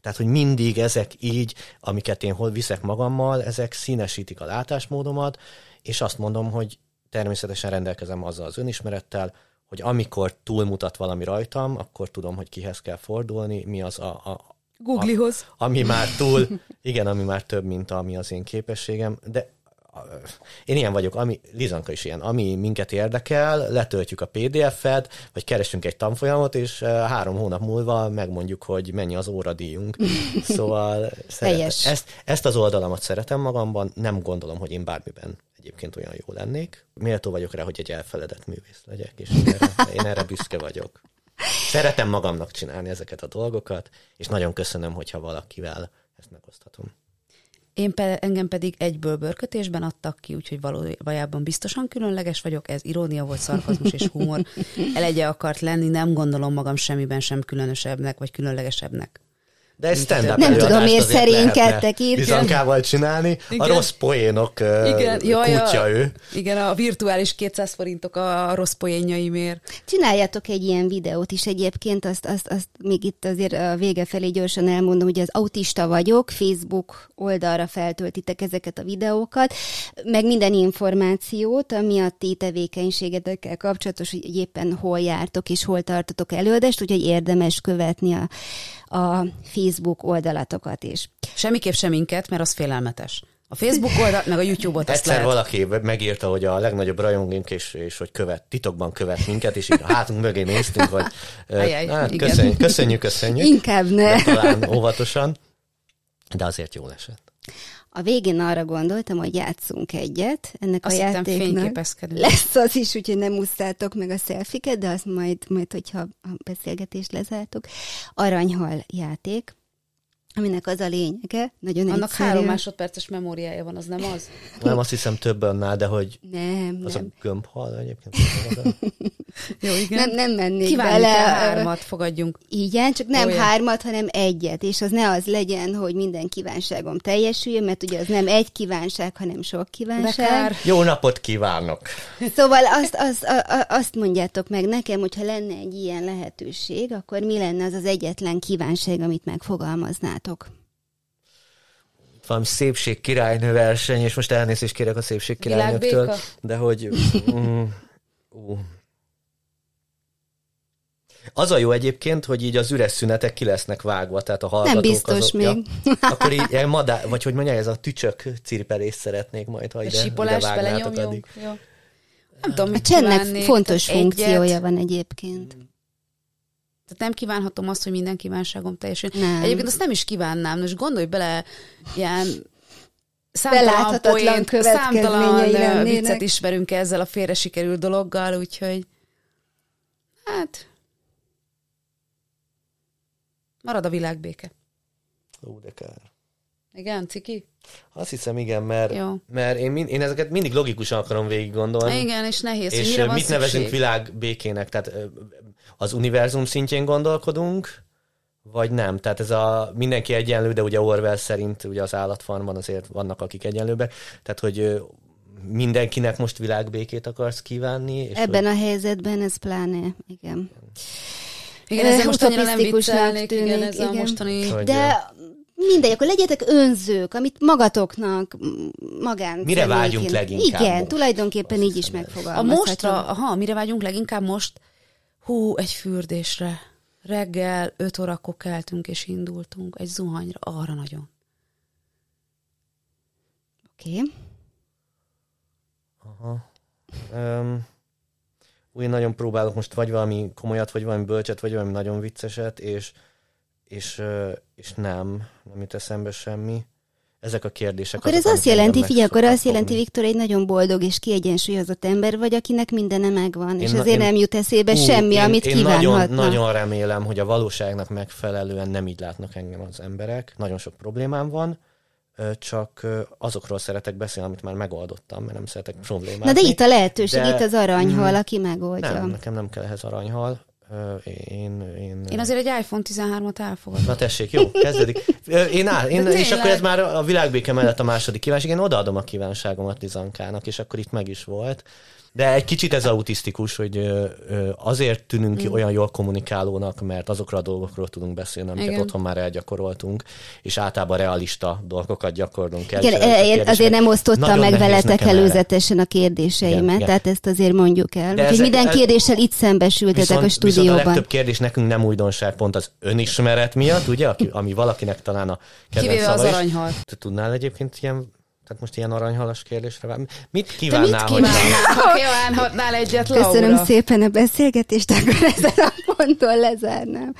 Tehát, hogy mindig ezek így, amiket én hol viszek magammal, ezek színesítik a látásmódomat, és azt mondom, hogy természetesen rendelkezem azzal az önismerettel, hogy amikor túlmutat valami rajtam, akkor tudom, hogy kihez kell fordulni, mi az a, a Googlihoz. A, ami már túl, igen, ami már több, mint ami az én képességem, de én ilyen vagyok, ami, Lizanka is ilyen, ami minket érdekel, letöltjük a PDF-et, vagy keresünk egy tanfolyamot, és három hónap múlva megmondjuk, hogy mennyi az óradíjunk. Szóval szeret, ezt, ezt az oldalamat szeretem magamban, nem gondolom, hogy én bármiben egyébként olyan jó lennék. Méltó vagyok rá, hogy egy elfeledett művész legyek, és én erre, büszke vagyok. Szeretem magamnak csinálni ezeket a dolgokat, és nagyon köszönöm, hogyha valakivel ezt megoszthatom. Én pe, engem pedig egyből bőrkötésben adtak ki, úgyhogy valójában biztosan különleges vagyok, ez irónia volt, szarkazmus és humor. Elegye akart lenni, nem gondolom magam semmiben sem különösebbnek vagy különlegesebbnek. De egy stand Nem tudom, miért szerénykedtek itt. Bizankával csinálni. Igen. A rossz poénok Igen. Jaj, kutya ő. Igen, a virtuális 200 forintok a rossz poénjaimért. Csináljátok egy ilyen videót is egyébként, azt, azt, azt még itt azért a vége felé gyorsan elmondom, hogy az autista vagyok, Facebook oldalra feltöltitek ezeket a videókat, meg minden információt, ami a ti tevékenységetekkel kapcsolatos, hogy éppen hol jártok és hol tartotok előadást, úgyhogy érdemes követni a, a Facebook oldalatokat is. Semmiképp sem minket, mert az félelmetes. A Facebook oldal, meg a YouTube-ot azt Egyszer lehet. valaki megírta, hogy a legnagyobb rajongunk, és, és hogy követ, titokban követ minket, és így a hátunk mögé néztünk, hogy Ajaj, hát, köszönjük, köszönjük, köszönjük. Inkább ne. De talán óvatosan, de azért jól esett. A végén arra gondoltam, hogy játszunk egyet. Ennek azt a játéknak lesz az is, úgyhogy nem úsztátok meg a szelfiket, de azt majd, majd hogyha a beszélgetést lezártok. Aranyhal játék aminek az a lényege, nagyon Annak egyszerű. három másodperces memóriája van, az nem az? Nem, azt hiszem több annál, de hogy nem, az nem. a gömbhal egyébként. Jó, igen. Nem, nem mennék Kívánjuk bele. hármat fogadjunk. Igen, csak nem Olyan. hármat, hanem egyet, és az ne az legyen, hogy minden kívánságom teljesüljön, mert ugye az nem egy kívánság, hanem sok kívánság. Bekár. Jó napot kívánok! Szóval azt, azt, azt mondjátok meg nekem, hogyha lenne egy ilyen lehetőség, akkor mi lenne az az egyetlen kívánság, amit megfogalmaznátok? Csináltok? valami szépség királynő verseny, és most elnézést kérek a szépség királynőktől, de hogy mm, uh. Az a jó egyébként, hogy így az üres szünetek ki lesznek vágva, tehát a hallgatók Nem biztos azok, még. Ja, akkor így ilyen madá, vagy hogy mondja, ez a tücsök cirpelés szeretnék majd, ha ide, ide vágnátok addig. Jó. Nem tudom, mit A csendnek fontos funkciója van egyébként. Tehát nem kívánhatom azt, hogy minden kívánságom teljesen. Nem. Egyébként azt nem is kívánnám. Most gondolj bele, ilyen számtalan poént, számtalan viccet ismerünk ezzel a félre sikerült dologgal, úgyhogy hát Marad a világbéke. Ó, de kár. Igen, ciki? Azt hiszem, igen, mert, Jó. mert én, mind, én ezeket mindig logikusan akarom végig gondolni. Igen, és nehéz, hogy És mire ö, van mit nevezünk szükség. világbékének? Tehát az univerzum szintjén gondolkodunk, vagy nem? Tehát ez a mindenki egyenlő, de ugye Orwell szerint ugye az állatfarmban azért vannak, akik egyenlőbbek. Tehát, hogy mindenkinek most világbékét akarsz kívánni. És Ebben a helyzetben ez pláne, igen. Igen, Ö, most annyira nem viccelnék, igen, tűnik, ez a igen. mostani... Hogy, De mindegy, akkor legyetek önzők, amit magatoknak magán. Mire vágyunk személyként- leginkább Igen, most? tulajdonképpen Azt így is ez. A mostra, aha, mire vágyunk leginkább most? Hú, egy fürdésre. Reggel öt órakor keltünk és indultunk. Egy zuhanyra, arra nagyon. Oké. Okay. Aha. Um, úgy nagyon próbálok most vagy valami komolyat, vagy valami bölcset, vagy valami nagyon vicceset, és, és, és nem, nem jut eszembe semmi. Ezek a kérdések. Akkor ez azt jelenti, figyelj, akkor azt jelenti, fogni. Viktor, egy nagyon boldog és kiegyensúlyozott ember vagy, akinek mindene megvan, és Én na- azért én- nem jut eszébe Hú, semmi, én, amit én kívánhatna. nagyon, nagyon remélem, hogy a valóságnak megfelelően nem így látnak engem az emberek. Nagyon sok problémám van, csak azokról szeretek beszélni, amit már megoldottam, mert nem szeretek problémát. Na de itt a lehetőség, De- itt az aranyhal, Mm. aki megoldja. Nem, nekem nem kell ehhez aranyhal. Én, én, Én azért egy iPhone 13-at elfogadom. Na tessék, jó, kezdődik. Én, áll, én és akkor ez már a világbéke mellett a második kívánság. Én odaadom a kívánságomat Lizankának, és akkor itt meg is volt. De egy kicsit ez autisztikus, hogy azért tűnünk ki olyan jól kommunikálónak, mert azokra a dolgokról tudunk beszélni, amiket Igen. otthon már elgyakoroltunk, és általában realista dolgokat gyakorlunk el. Igen, ezek a én azért nem osztottam meg veletek nekem erre. előzetesen a kérdéseimet, Igen, tehát ezt azért mondjuk el. De Úgyhogy ezek- minden kérdéssel itt szembesültetek Viszont, a viszont a stúdióban. legtöbb kérdés nekünk nem újdonság, pont az önismeret miatt, ugye, ami valakinek talán a kedvenc Kivéve az aranyhal. Tudnál egyébként ilyen, tehát most ilyen aranyhalas kérdésre vár? Mit Te mit kívánnál, hogy... kívánnál, ha kívánhatnál egyet, Laura? Köszönöm szépen a beszélgetést, akkor ezen a ponton lezárnám.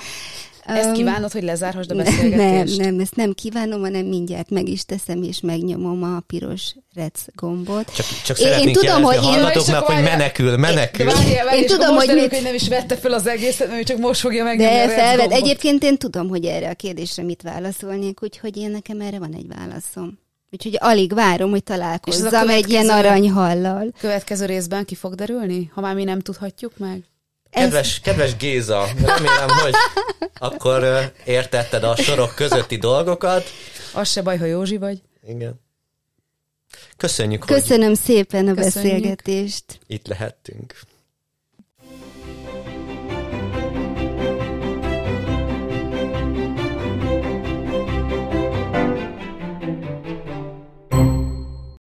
Ezt kívánod, hogy lezárhassd a Nem, beszélgetést? nem, ezt nem kívánom, hanem mindjárt meg is teszem, és megnyomom a piros rec gombot. Csak, csak Én- én tudom, hogy én- hallgatóknak, hogy menekül, menekül. De várjál, várjál, Én tudom, hogy derül, mit- hogy nem is vette fel az egészet, mert csak most fogja megnyomni De a red felvet, gombot. egyébként én tudom, hogy erre a kérdésre mit válaszolnék, úgyhogy én nekem erre van egy válaszom. Úgyhogy alig várom, hogy ez találkozzam egy ilyen következő- aranyhallal. Következő részben ki fog derülni, ha már mi nem tudhatjuk meg? Kedves, kedves Géza, remélem, hogy akkor értetted a sorok közötti dolgokat. Az se baj, ha Józsi vagy. Igen. Köszönjük, hogy Köszönöm szépen a Köszönjük. beszélgetést. itt lehettünk.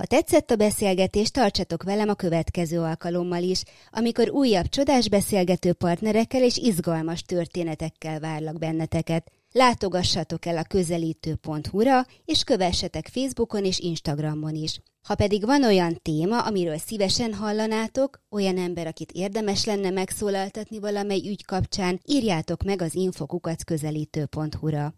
Ha tetszett a beszélgetés, tartsatok velem a következő alkalommal is, amikor újabb csodás beszélgető partnerekkel és izgalmas történetekkel várlak benneteket. Látogassatok el a közelítő.hu-ra, és kövessetek Facebookon és Instagramon is. Ha pedig van olyan téma, amiről szívesen hallanátok, olyan ember, akit érdemes lenne megszólaltatni valamely ügy kapcsán, írjátok meg az infokukat közelítő.hu-ra.